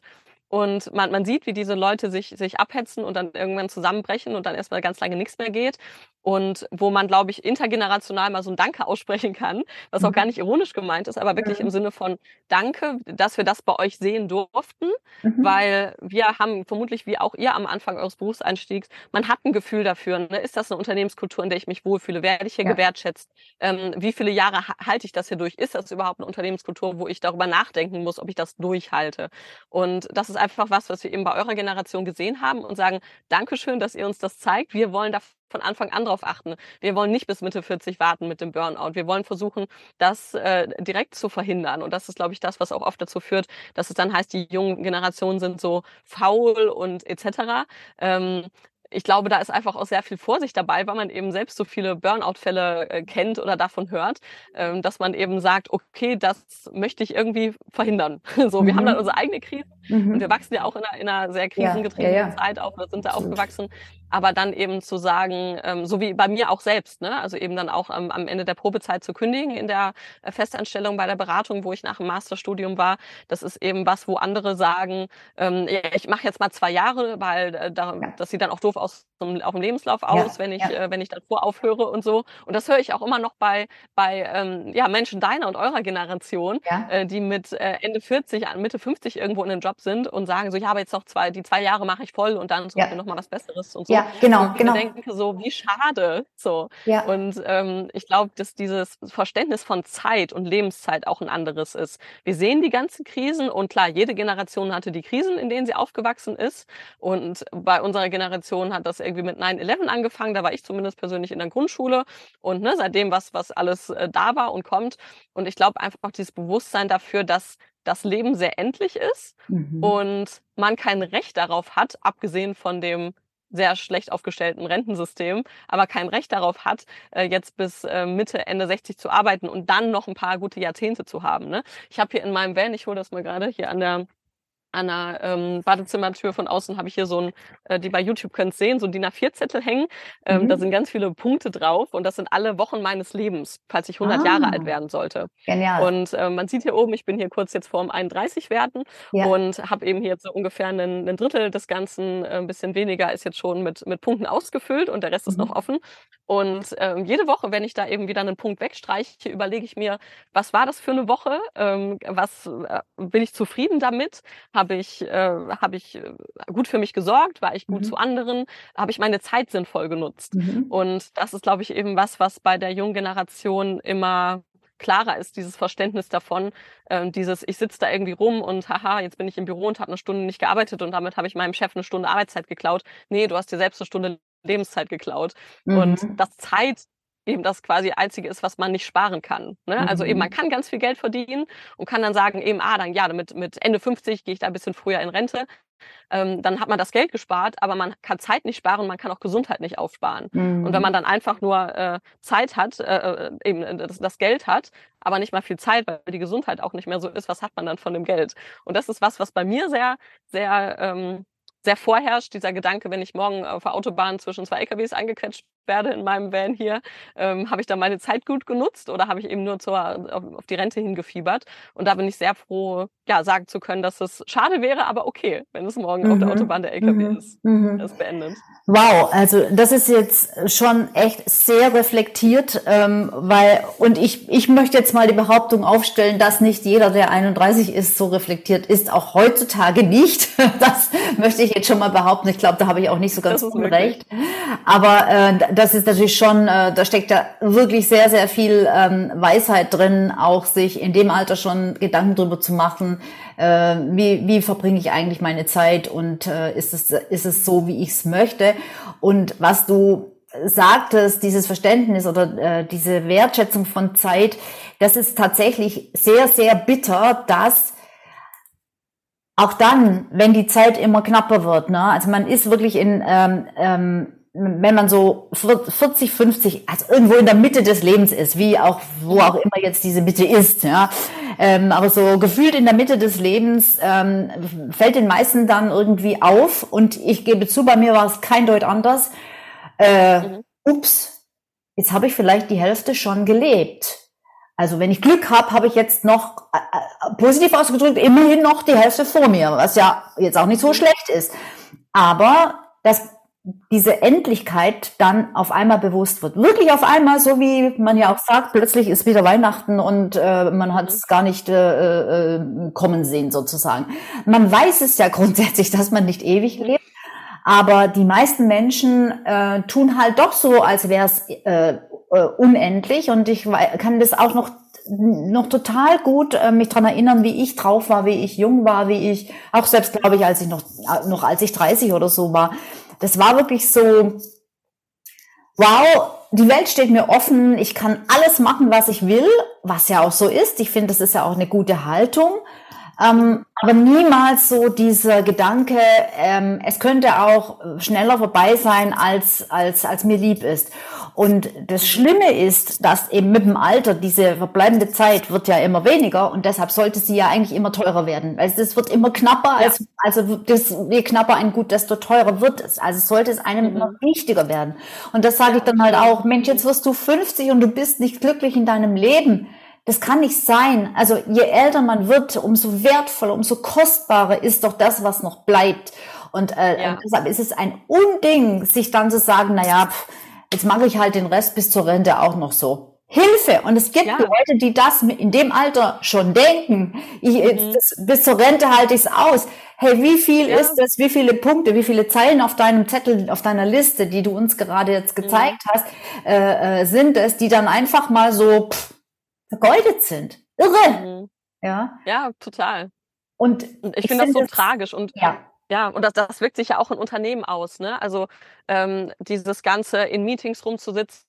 Und man, man sieht, wie diese Leute sich, sich abhetzen und dann irgendwann zusammenbrechen und dann erstmal ganz lange nichts mehr geht und wo man, glaube ich, intergenerational mal so ein Danke aussprechen kann, was auch mhm. gar nicht ironisch gemeint ist, aber wirklich im Sinne von Danke, dass wir das bei euch sehen durften, mhm. weil wir haben vermutlich, wie auch ihr am Anfang eures Berufseinstiegs, man hat ein Gefühl dafür, ne? ist das eine Unternehmenskultur, in der ich mich wohlfühle, werde ich hier ja. gewertschätzt, ähm, wie viele Jahre halte ich das hier durch, ist das überhaupt eine Unternehmenskultur, wo ich darüber nachdenken muss, ob ich das durchhalte und das ist einfach was, was wir eben bei eurer Generation gesehen haben und sagen, Dankeschön, dass ihr uns das zeigt, wir wollen dafür von Anfang an darauf achten. Wir wollen nicht bis Mitte 40 warten mit dem Burnout. Wir wollen versuchen, das äh, direkt zu verhindern. Und das ist, glaube ich, das, was auch oft dazu führt, dass es dann heißt, die jungen Generationen sind so faul und etc. Ähm, ich glaube, da ist einfach auch sehr viel Vorsicht dabei, weil man eben selbst so viele Burnout-Fälle äh, kennt oder davon hört, ähm, dass man eben sagt, okay, das möchte ich irgendwie verhindern. *laughs* so, mhm. wir haben dann mhm. unsere eigene Krise mhm. und wir wachsen ja auch in einer, in einer sehr krisengetriebenen ja, ja, ja. Zeit auf oder sind da aufgewachsen aber dann eben zu sagen, ähm, so wie bei mir auch selbst, ne? also eben dann auch ähm, am Ende der Probezeit zu kündigen in der äh, Festanstellung bei der Beratung, wo ich nach dem Masterstudium war, das ist eben was, wo andere sagen, ähm, ja, ich mache jetzt mal zwei Jahre, weil äh, da, ja. das sieht dann auch doof aus auf dem Lebenslauf aus, ja, wenn ich äh, wenn ich davor aufhöre und so. Und das höre ich auch immer noch bei bei ähm, ja Menschen deiner und eurer Generation, äh, die mit äh, Ende 40, Mitte 50 irgendwo in einem Job sind und sagen so, ja, aber jetzt noch zwei, die zwei Jahre mache ich voll und dann suche ich noch mal was Besseres und so. Ja, genau, und genau. Ich denke so, wie schade. So. Ja. Und ähm, ich glaube, dass dieses Verständnis von Zeit und Lebenszeit auch ein anderes ist. Wir sehen die ganzen Krisen und klar, jede Generation hatte die Krisen, in denen sie aufgewachsen ist. Und bei unserer Generation hat das irgendwie mit 9-11 angefangen. Da war ich zumindest persönlich in der Grundschule. Und ne, seitdem, was, was alles äh, da war und kommt. Und ich glaube einfach dieses Bewusstsein dafür, dass das Leben sehr endlich ist mhm. und man kein Recht darauf hat, abgesehen von dem sehr schlecht aufgestellten Rentensystem, aber kein Recht darauf hat, äh, jetzt bis äh, Mitte, Ende 60 zu arbeiten und dann noch ein paar gute Jahrzehnte zu haben. Ne? Ich habe hier in meinem Van, ich hole das mal gerade hier an der an der ähm, Badezimmertür von außen habe ich hier so ein, äh, die bei YouTube könnt sehen, so ein DIN A4-Zettel hängen. Ähm, mhm. Da sind ganz viele Punkte drauf und das sind alle Wochen meines Lebens, falls ich 100 ah. Jahre alt werden sollte. Genial. Und äh, man sieht hier oben, ich bin hier kurz jetzt vorm 31 werden ja. und habe eben hier jetzt so ungefähr einen, einen Drittel des Ganzen, äh, ein bisschen weniger ist jetzt schon mit, mit Punkten ausgefüllt und der Rest mhm. ist noch mhm. offen. Und ähm, jede Woche, wenn ich da eben wieder einen Punkt wegstreiche, überlege ich mir, was war das für eine Woche? Ähm, was äh, bin ich zufrieden damit? Habe ich, äh, habe ich äh, gut für mich gesorgt? War ich gut mhm. zu anderen? Habe ich meine Zeit sinnvoll genutzt? Mhm. Und das ist, glaube ich, eben was, was bei der jungen Generation immer klarer ist, dieses Verständnis davon, äh, dieses, ich sitze da irgendwie rum und haha, jetzt bin ich im Büro und habe eine Stunde nicht gearbeitet und damit habe ich meinem Chef eine Stunde Arbeitszeit geklaut. Nee, du hast dir selbst eine Stunde Lebenszeit geklaut. Mhm. Und das Zeit eben das quasi einzige ist, was man nicht sparen kann. Ne? Mhm. Also eben, man mhm. kann ganz viel Geld verdienen und kann dann sagen, eben, ah, dann ja, mit, mit Ende 50 gehe ich da ein bisschen früher in Rente. Ähm, dann hat man das Geld gespart, aber man kann Zeit nicht sparen, man kann auch Gesundheit nicht aufsparen. Mhm. Und wenn man mhm. dann einfach nur äh, Zeit hat, äh, äh, eben äh, das, das, Geld hat, aber nicht mal viel Zeit, weil die Gesundheit auch nicht mehr so ist, was hat man dann von dem Geld? Und das ist was, was bei mir sehr, sehr ähm, sehr vorherrscht, dieser Gedanke, wenn ich morgen auf der Autobahn zwischen zwei LKWs eingequetscht werde in meinem Van hier, ähm, habe ich dann meine Zeit gut genutzt oder habe ich eben nur zur, auf, auf, die Rente hingefiebert? Und da bin ich sehr froh, ja, sagen zu können, dass es schade wäre, aber okay, wenn es morgen mhm. auf der mhm. Autobahn der LKW mhm. ist. Mhm. Das beendet. Wow, also das ist jetzt schon echt sehr reflektiert, ähm, weil, und ich, ich möchte jetzt mal die Behauptung aufstellen, dass nicht jeder, der 31 ist, so reflektiert ist, auch heutzutage nicht. *laughs* Das möchte ich jetzt schon mal behaupten. Ich glaube, da habe ich auch nicht so ganz unrecht. Aber äh, das ist natürlich schon, äh, da steckt da wirklich sehr, sehr viel ähm, Weisheit drin, auch sich in dem Alter schon Gedanken drüber zu machen, äh, wie, wie verbringe ich eigentlich meine Zeit und äh, ist, es, ist es so, wie ich es möchte. Und was du sagtest, dieses Verständnis oder äh, diese Wertschätzung von Zeit, das ist tatsächlich sehr, sehr bitter, dass auch dann, wenn die Zeit immer knapper wird, ne? also man ist wirklich in, ähm, ähm, wenn man so 40, 50, also irgendwo in der Mitte des Lebens ist, wie auch, wo auch immer jetzt diese Mitte ist, ja, ähm, aber so gefühlt in der Mitte des Lebens ähm, fällt den meisten dann irgendwie auf und ich gebe zu, bei mir war es kein Deut anders. Äh, mhm. Ups, jetzt habe ich vielleicht die Hälfte schon gelebt. Also wenn ich Glück habe, habe ich jetzt noch, äh, äh, positiv ausgedrückt, immerhin noch die Hälfte vor mir, was ja jetzt auch nicht so schlecht ist. Aber dass diese Endlichkeit dann auf einmal bewusst wird. Wirklich auf einmal, so wie man ja auch sagt, plötzlich ist wieder Weihnachten und äh, man hat es gar nicht äh, äh, kommen sehen sozusagen. Man weiß es ja *laughs* grundsätzlich, dass man nicht ewig lebt. Aber die meisten Menschen äh, tun halt doch so, als wäre es äh, äh, unendlich. Und ich kann das auch noch noch total gut äh, mich dran erinnern, wie ich drauf war, wie ich jung war, wie ich auch selbst glaube ich, als ich noch noch als ich 30 oder so war. Das war wirklich so wow, die Welt steht mir offen, ich kann alles machen, was ich will, was ja auch so ist. Ich finde, das ist ja auch eine gute Haltung. Ähm, aber niemals so dieser Gedanke, ähm, es könnte auch schneller vorbei sein, als, als, als mir lieb ist. Und das Schlimme ist, dass eben mit dem Alter diese verbleibende Zeit wird ja immer weniger und deshalb sollte sie ja eigentlich immer teurer werden. Also es wird immer knapper, ja. als, also das, je knapper ein Gut, desto teurer wird es. Also sollte es einem mhm. immer wichtiger werden. Und das sage ich dann halt auch, Mensch, jetzt wirst du 50 und du bist nicht glücklich in deinem Leben das kann nicht sein. Also je älter man wird, umso wertvoller, umso kostbarer ist doch das, was noch bleibt. Und äh, ja. deshalb ist es ein Unding, sich dann zu sagen, na ja, jetzt mache ich halt den Rest bis zur Rente auch noch so. Hilfe! Und es gibt ja. Leute, die das in dem Alter schon denken. Ich, mhm. das, bis zur Rente halte ich es aus. Hey, wie viel ja. ist das? Wie viele Punkte? Wie viele Zeilen auf deinem Zettel, auf deiner Liste, die du uns gerade jetzt gezeigt mhm. hast, äh, äh, sind es, die dann einfach mal so pff, vergeudet sind. Irre. Mhm. Ja. Ja, total. Und ich, ich finde das so tragisch und ja. Ja, und das, das wirkt sich ja auch in Unternehmen aus. Ne? Also ähm, dieses Ganze in Meetings rumzusitzen,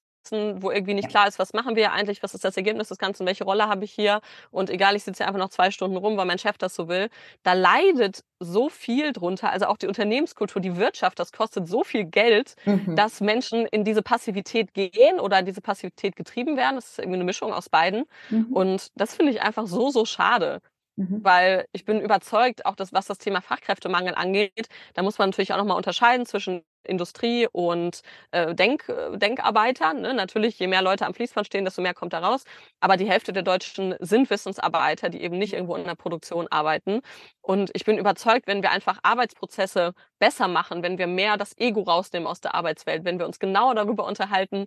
wo irgendwie nicht klar ist, was machen wir eigentlich, was ist das Ergebnis des Ganzen, welche Rolle habe ich hier und egal, ich sitze einfach noch zwei Stunden rum, weil mein Chef das so will, da leidet so viel drunter, also auch die Unternehmenskultur, die Wirtschaft, das kostet so viel Geld, mhm. dass Menschen in diese Passivität gehen oder in diese Passivität getrieben werden, das ist irgendwie eine Mischung aus beiden mhm. und das finde ich einfach so, so schade. Mhm. Weil ich bin überzeugt, auch das, was das Thema Fachkräftemangel angeht, da muss man natürlich auch nochmal unterscheiden zwischen Industrie und äh, Denk, äh, Denkarbeitern. Ne? Natürlich, je mehr Leute am Fließband stehen, desto mehr kommt da raus. Aber die Hälfte der Deutschen sind Wissensarbeiter, die eben nicht irgendwo in der Produktion arbeiten. Und ich bin überzeugt, wenn wir einfach Arbeitsprozesse besser machen, wenn wir mehr das Ego rausnehmen aus der Arbeitswelt, wenn wir uns genauer darüber unterhalten,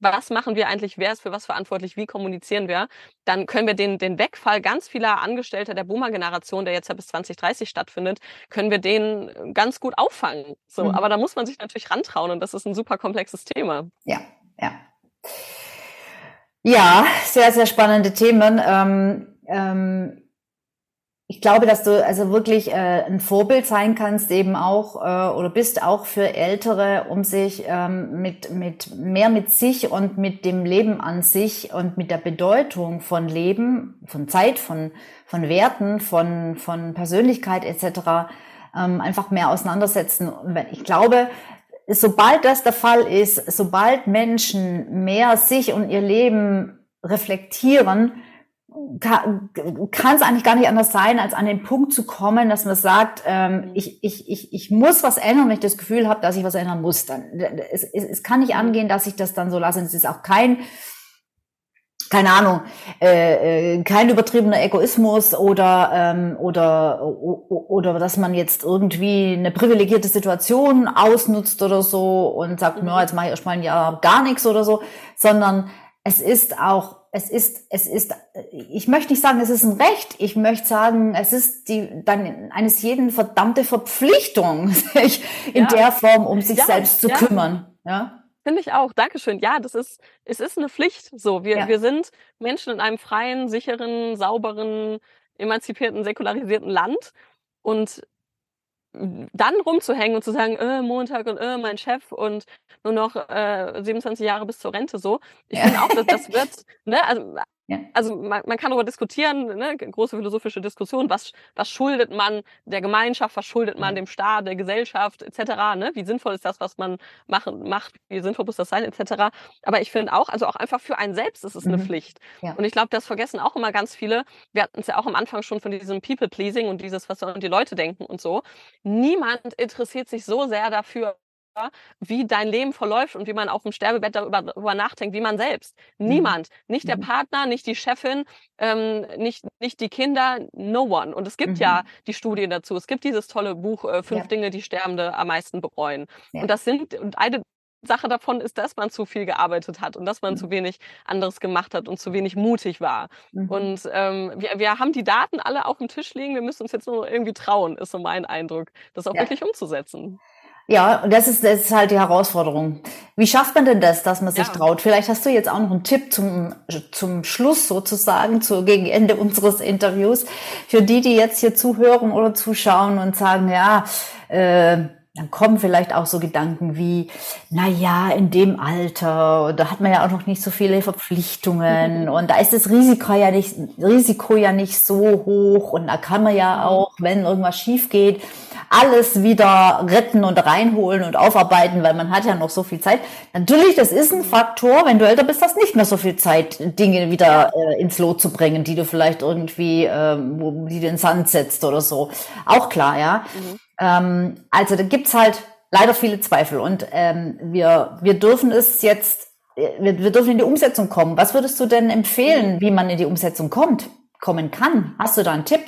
was machen wir eigentlich, wer ist für was verantwortlich, wie kommunizieren wir, dann können wir den, den Wegfall ganz vieler Angestellter der Boomer-Generation, der jetzt ja bis 2030 stattfindet, können wir den ganz gut auffangen. So, mhm. aber da muss man sich natürlich rantrauen und das ist ein super komplexes Thema. Ja, ja. Ja, sehr, sehr spannende Themen. Ähm, ähm, ich glaube, dass du also wirklich äh, ein Vorbild sein kannst, eben auch äh, oder bist auch für Ältere, um sich ähm, mit mit mehr mit sich und mit dem Leben an sich und mit der Bedeutung von Leben, von Zeit, von von Werten, von von Persönlichkeit etc. Ähm, einfach mehr auseinandersetzen. Ich glaube, sobald das der Fall ist, sobald Menschen mehr sich und ihr Leben reflektieren, kann es eigentlich gar nicht anders sein, als an den Punkt zu kommen, dass man sagt, ähm, ich, ich, ich, ich muss was ändern, wenn ich das Gefühl habe, dass ich was ändern muss. Dann, es, es, es kann nicht angehen, dass ich das dann so lasse. Es ist auch kein, keine Ahnung, äh, äh, kein übertriebener Egoismus oder, ähm, oder, oder dass man jetzt irgendwie eine privilegierte Situation ausnutzt oder so und sagt, mhm. ja, jetzt mache ich erstmal ein Jahr gar nichts oder so, sondern es ist auch es ist, es ist, ich möchte nicht sagen, es ist ein Recht. Ich möchte sagen, es ist die, dann eines jeden verdammte Verpflichtung, *laughs* sich in ja. der Form um sich ja, selbst zu ja. kümmern. Ja. Finde ich auch. Dankeschön. Ja, das ist, es ist eine Pflicht. So, wir, wir sind Menschen in einem freien, sicheren, sauberen, emanzipierten, säkularisierten Land. Und dann rumzuhängen und zu sagen, äh, Montag und äh, mein Chef und nur noch äh, 27 Jahre bis zur Rente so. Ich finde auch, dass das *laughs* wird, ne, also ja. Also man, man kann darüber diskutieren, ne, große philosophische Diskussion, was, was schuldet man der Gemeinschaft, was schuldet man dem Staat, der Gesellschaft etc. Ne? Wie sinnvoll ist das, was man machen, macht, wie sinnvoll muss das sein etc. Aber ich finde auch, also auch einfach für einen selbst ist es mhm. eine Pflicht. Ja. Und ich glaube, das vergessen auch immer ganz viele. Wir hatten es ja auch am Anfang schon von diesem People-Pleasing und dieses, was sollen die Leute denken und so. Niemand interessiert sich so sehr dafür, wie dein Leben verläuft und wie man auf dem Sterbebett darüber, darüber nachdenkt, wie man selbst. Mhm. Niemand. Nicht der mhm. Partner, nicht die Chefin, ähm, nicht, nicht die Kinder, no one. Und es gibt mhm. ja die Studien dazu. Es gibt dieses tolle Buch, äh, Fünf ja. Dinge, die Sterbende am meisten bereuen. Ja. Und das sind, und eine Sache davon ist, dass man zu viel gearbeitet hat und dass man mhm. zu wenig anderes gemacht hat und zu wenig mutig war. Mhm. Und ähm, wir, wir haben die Daten alle auf dem Tisch liegen. Wir müssen uns jetzt nur irgendwie trauen, ist so mein Eindruck, das auch ja. wirklich umzusetzen. Ja, und das ist, das ist halt die Herausforderung. Wie schafft man denn das, dass man sich ja. traut? Vielleicht hast du jetzt auch noch einen Tipp zum, zum Schluss sozusagen, zu, gegen Ende unseres Interviews, für die, die jetzt hier zuhören oder zuschauen und sagen, ja, äh, dann kommen vielleicht auch so Gedanken wie, na ja, in dem Alter, da hat man ja auch noch nicht so viele Verpflichtungen *laughs* und da ist das Risiko ja nicht, Risiko ja nicht so hoch und da kann man ja auch, wenn irgendwas schief geht, alles wieder retten und reinholen und aufarbeiten, weil man hat ja noch so viel Zeit. Natürlich, das ist ein Faktor, wenn du älter bist, hast nicht mehr so viel Zeit, Dinge wieder äh, ins Lot zu bringen, die du vielleicht irgendwie, äh, wo, die du in den Sand setzt oder so. Auch klar, ja. Mhm. Ähm, also da gibt's halt leider viele Zweifel und ähm, wir, wir dürfen es jetzt, äh, wir, wir dürfen in die Umsetzung kommen. Was würdest du denn empfehlen, wie man in die Umsetzung kommt, kommen kann? Hast du da einen Tipp?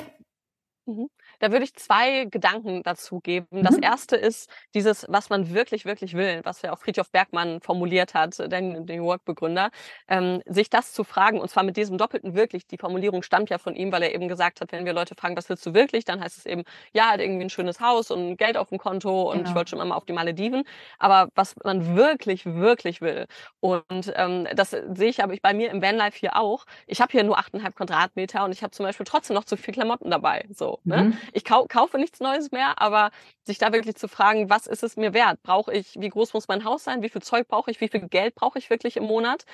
Mhm. Da würde ich zwei Gedanken dazu geben. Mhm. Das erste ist dieses, was man wirklich, wirklich will, was ja auch Friedhof Bergmann formuliert hat, der New York-Begründer, ähm, sich das zu fragen, und zwar mit diesem doppelten wirklich. Die Formulierung stammt ja von ihm, weil er eben gesagt hat, wenn wir Leute fragen, was willst du wirklich, dann heißt es eben, ja, irgendwie ein schönes Haus und Geld auf dem Konto und genau. ich wollte schon immer auf die Malediven. Aber was man wirklich, wirklich will, und ähm, das sehe ich aber bei mir im Vanlife hier auch. Ich habe hier nur 8,5 Quadratmeter und ich habe zum Beispiel trotzdem noch zu viel Klamotten dabei. So, ne? mhm. Ich kau kaufe nichts Neues mehr, aber sich da wirklich zu fragen, was ist es mir wert? Brauche ich, wie groß muss mein Haus sein? Wie viel Zeug brauche ich? Wie viel Geld brauche ich wirklich im Monat?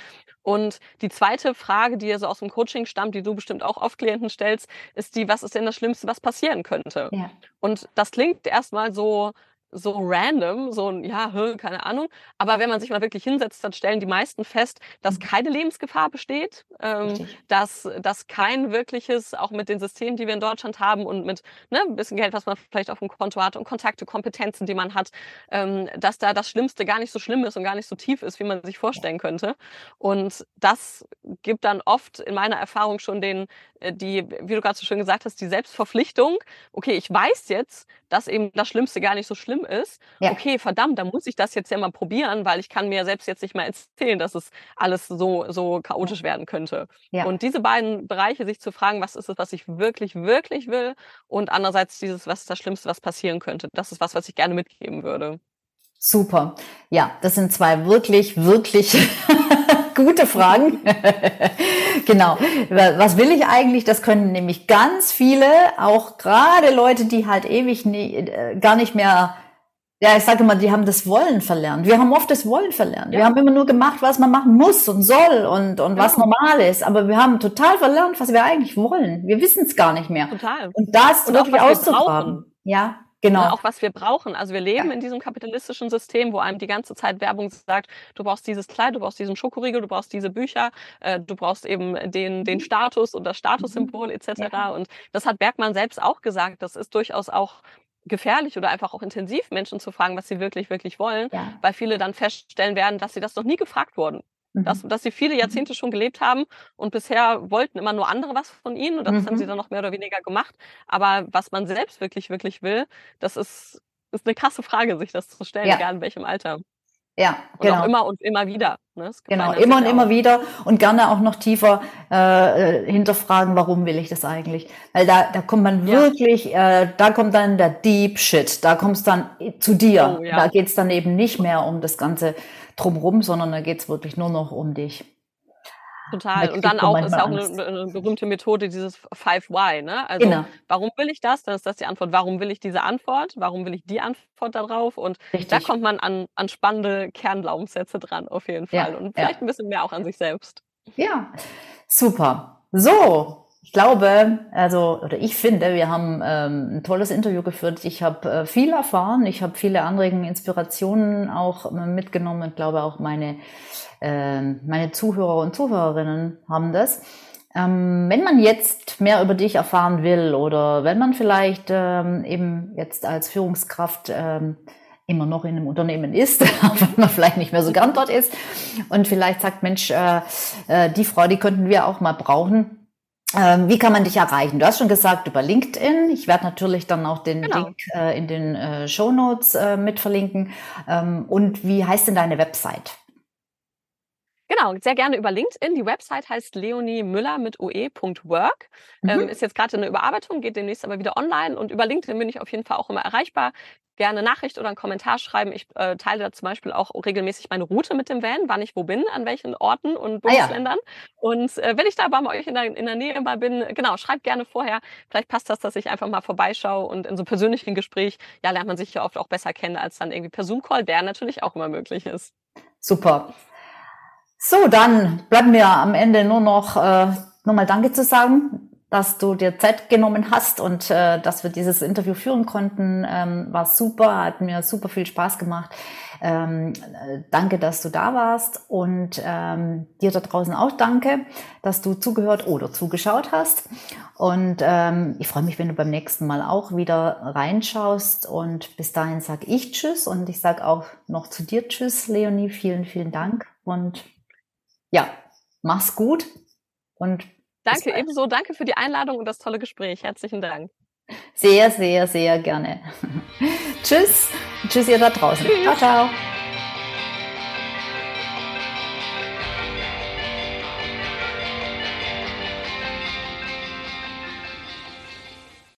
Und die zweite Frage, die ja so aus dem Coaching stammt, die du bestimmt auch oft Klienten stellst, ist die, was ist denn das Schlimmste, was passieren könnte? Ja. Und das klingt erstmal so, so random, so ein, ja, keine Ahnung. Aber wenn man sich mal wirklich hinsetzt, dann stellen die meisten fest, dass mhm. keine Lebensgefahr besteht, ähm, dass, dass kein wirkliches, auch mit den Systemen, die wir in Deutschland haben und mit ne, ein bisschen Geld, was man vielleicht auf dem Konto hat und Kontakte, Kompetenzen, die man hat, ähm, dass da das Schlimmste gar nicht so schlimm ist und gar nicht so tief ist, wie man sich vorstellen könnte. Und das gibt dann oft in meiner Erfahrung schon den, äh, die, wie du gerade so schön gesagt hast, die Selbstverpflichtung. Okay, ich weiß jetzt, dass eben das Schlimmste gar nicht so schlimm ist. Ja. Okay, verdammt, da muss ich das jetzt ja mal probieren, weil ich kann mir selbst jetzt nicht mal erzählen, dass es alles so, so chaotisch werden könnte. Ja. Und diese beiden Bereiche, sich zu fragen, was ist es, was ich wirklich, wirklich will und andererseits dieses, was ist das Schlimmste, was passieren könnte. Das ist was, was ich gerne mitgeben würde. Super. Ja, das sind zwei wirklich, wirklich *laughs* gute Fragen. *laughs* *laughs* genau. Was will ich eigentlich? Das können nämlich ganz viele, auch gerade Leute, die halt ewig nie, äh, gar nicht mehr ja, ich sage immer, die haben das Wollen verlernt. Wir haben oft das Wollen verlernt. Ja. Wir haben immer nur gemacht, was man machen muss und soll und, und ja. was normal ist. Aber wir haben total verlernt, was wir eigentlich wollen. Wir wissen es gar nicht mehr. Total. Und das und wirklich auszugraben. Ja, Genau. auch was wir brauchen. Also wir leben ja. in diesem kapitalistischen System, wo einem die ganze Zeit Werbung sagt, du brauchst dieses Kleid, du brauchst diesen Schokoriegel, du brauchst diese Bücher, äh, du brauchst eben den, den mhm. Status und das Statussymbol mhm. etc. Ja. Und das hat Bergmann selbst auch gesagt. Das ist durchaus auch gefährlich oder einfach auch intensiv, Menschen zu fragen, was sie wirklich, wirklich wollen, ja. weil viele dann feststellen werden, dass sie das noch nie gefragt wurden. Dass, mhm. dass sie viele. Jahrzehnte schon gelebt haben und bisher wollten immer nur andere was von ihnen und das mhm. haben sie mhm. dann noch mehr oder weniger gemacht. Aber was man selbst wirklich, wirklich will, das ist, ist eine krasse Frage, sich das zu stellen, ja. egal in welchem Alter. Ja, und genau. auch immer und immer wieder. Ne? Genau, immer und immer wieder und gerne auch noch tiefer äh, äh, hinterfragen, warum will ich das eigentlich? Weil da, da kommt man ja. wirklich, äh, da kommt dann der Deep Shit, da kommst dann zu dir. Oh, ja. Da geht's dann eben nicht mehr um das ganze drumherum, sondern da geht's wirklich nur noch um dich. Total. Und dann auch ist ja auch eine, eine, berühmte Methode, dieses Five Why. Ne? Also genau. warum will ich das? Dann ist das die Antwort. Warum will ich diese Antwort? Warum will ich die Antwort darauf? Und Richtig. da kommt man an, an spannende Kernglaubenssätze dran, auf jeden Fall. Ja, und vielleicht ja. ein bisschen mehr auch an sich selbst. Ja, super. So, ich glaube, also, oder ich finde, wir haben ähm, ein tolles Interview geführt. Ich habe äh, viel erfahren, ich habe viele Anregungen, Inspirationen auch äh, mitgenommen und glaube auch meine, äh, meine Zuhörer und Zuhörerinnen haben das. Ähm, wenn man jetzt mehr über dich erfahren will oder wenn man vielleicht ähm, eben jetzt als Führungskraft ähm, immer noch in einem Unternehmen ist, *laughs* wenn man vielleicht nicht mehr so gern dort ist und vielleicht sagt, Mensch, äh, äh, die Frau, die könnten wir auch mal brauchen wie kann man dich erreichen? Du hast schon gesagt über LinkedIn. Ich werde natürlich dann auch den genau. Link äh, in den äh, Show Notes äh, mit verlinken. Ähm, und wie heißt denn deine Website? Genau, sehr gerne über LinkedIn. Die Website heißt Leonie Müller mit oe.work. Mhm. Ähm, ist jetzt gerade in der Überarbeitung, geht demnächst aber wieder online. Und über LinkedIn bin ich auf jeden Fall auch immer erreichbar gerne Nachricht oder einen Kommentar schreiben. Ich äh, teile da zum Beispiel auch regelmäßig meine Route mit dem Van, wann ich wo bin, an welchen Orten und Bundesländern. Ah, ja. Und äh, wenn ich da bei euch in der, in der Nähe mal bin, genau, schreibt gerne vorher. Vielleicht passt das, dass ich einfach mal vorbeischaue und in so einem persönlichen Gespräch, ja, lernt man sich ja oft auch besser kennen, als dann irgendwie per Zoom-Call, der natürlich auch immer möglich ist. Super. So, dann bleiben mir am Ende nur noch äh, nochmal Danke zu sagen dass du dir Zeit genommen hast und äh, dass wir dieses Interview führen konnten. Ähm, war super, hat mir super viel Spaß gemacht. Ähm, äh, danke, dass du da warst und ähm, dir da draußen auch danke, dass du zugehört oder zugeschaut hast. Und ähm, ich freue mich, wenn du beim nächsten Mal auch wieder reinschaust. Und bis dahin sage ich Tschüss und ich sage auch noch zu dir Tschüss, Leonie. Vielen, vielen Dank und ja, mach's gut und Danke, ebenso. Danke für die Einladung und das tolle Gespräch. Herzlichen Dank. Sehr, sehr, sehr gerne. *laughs* Tschüss. Tschüss, ihr da draußen. Tschüss. Ciao, ciao.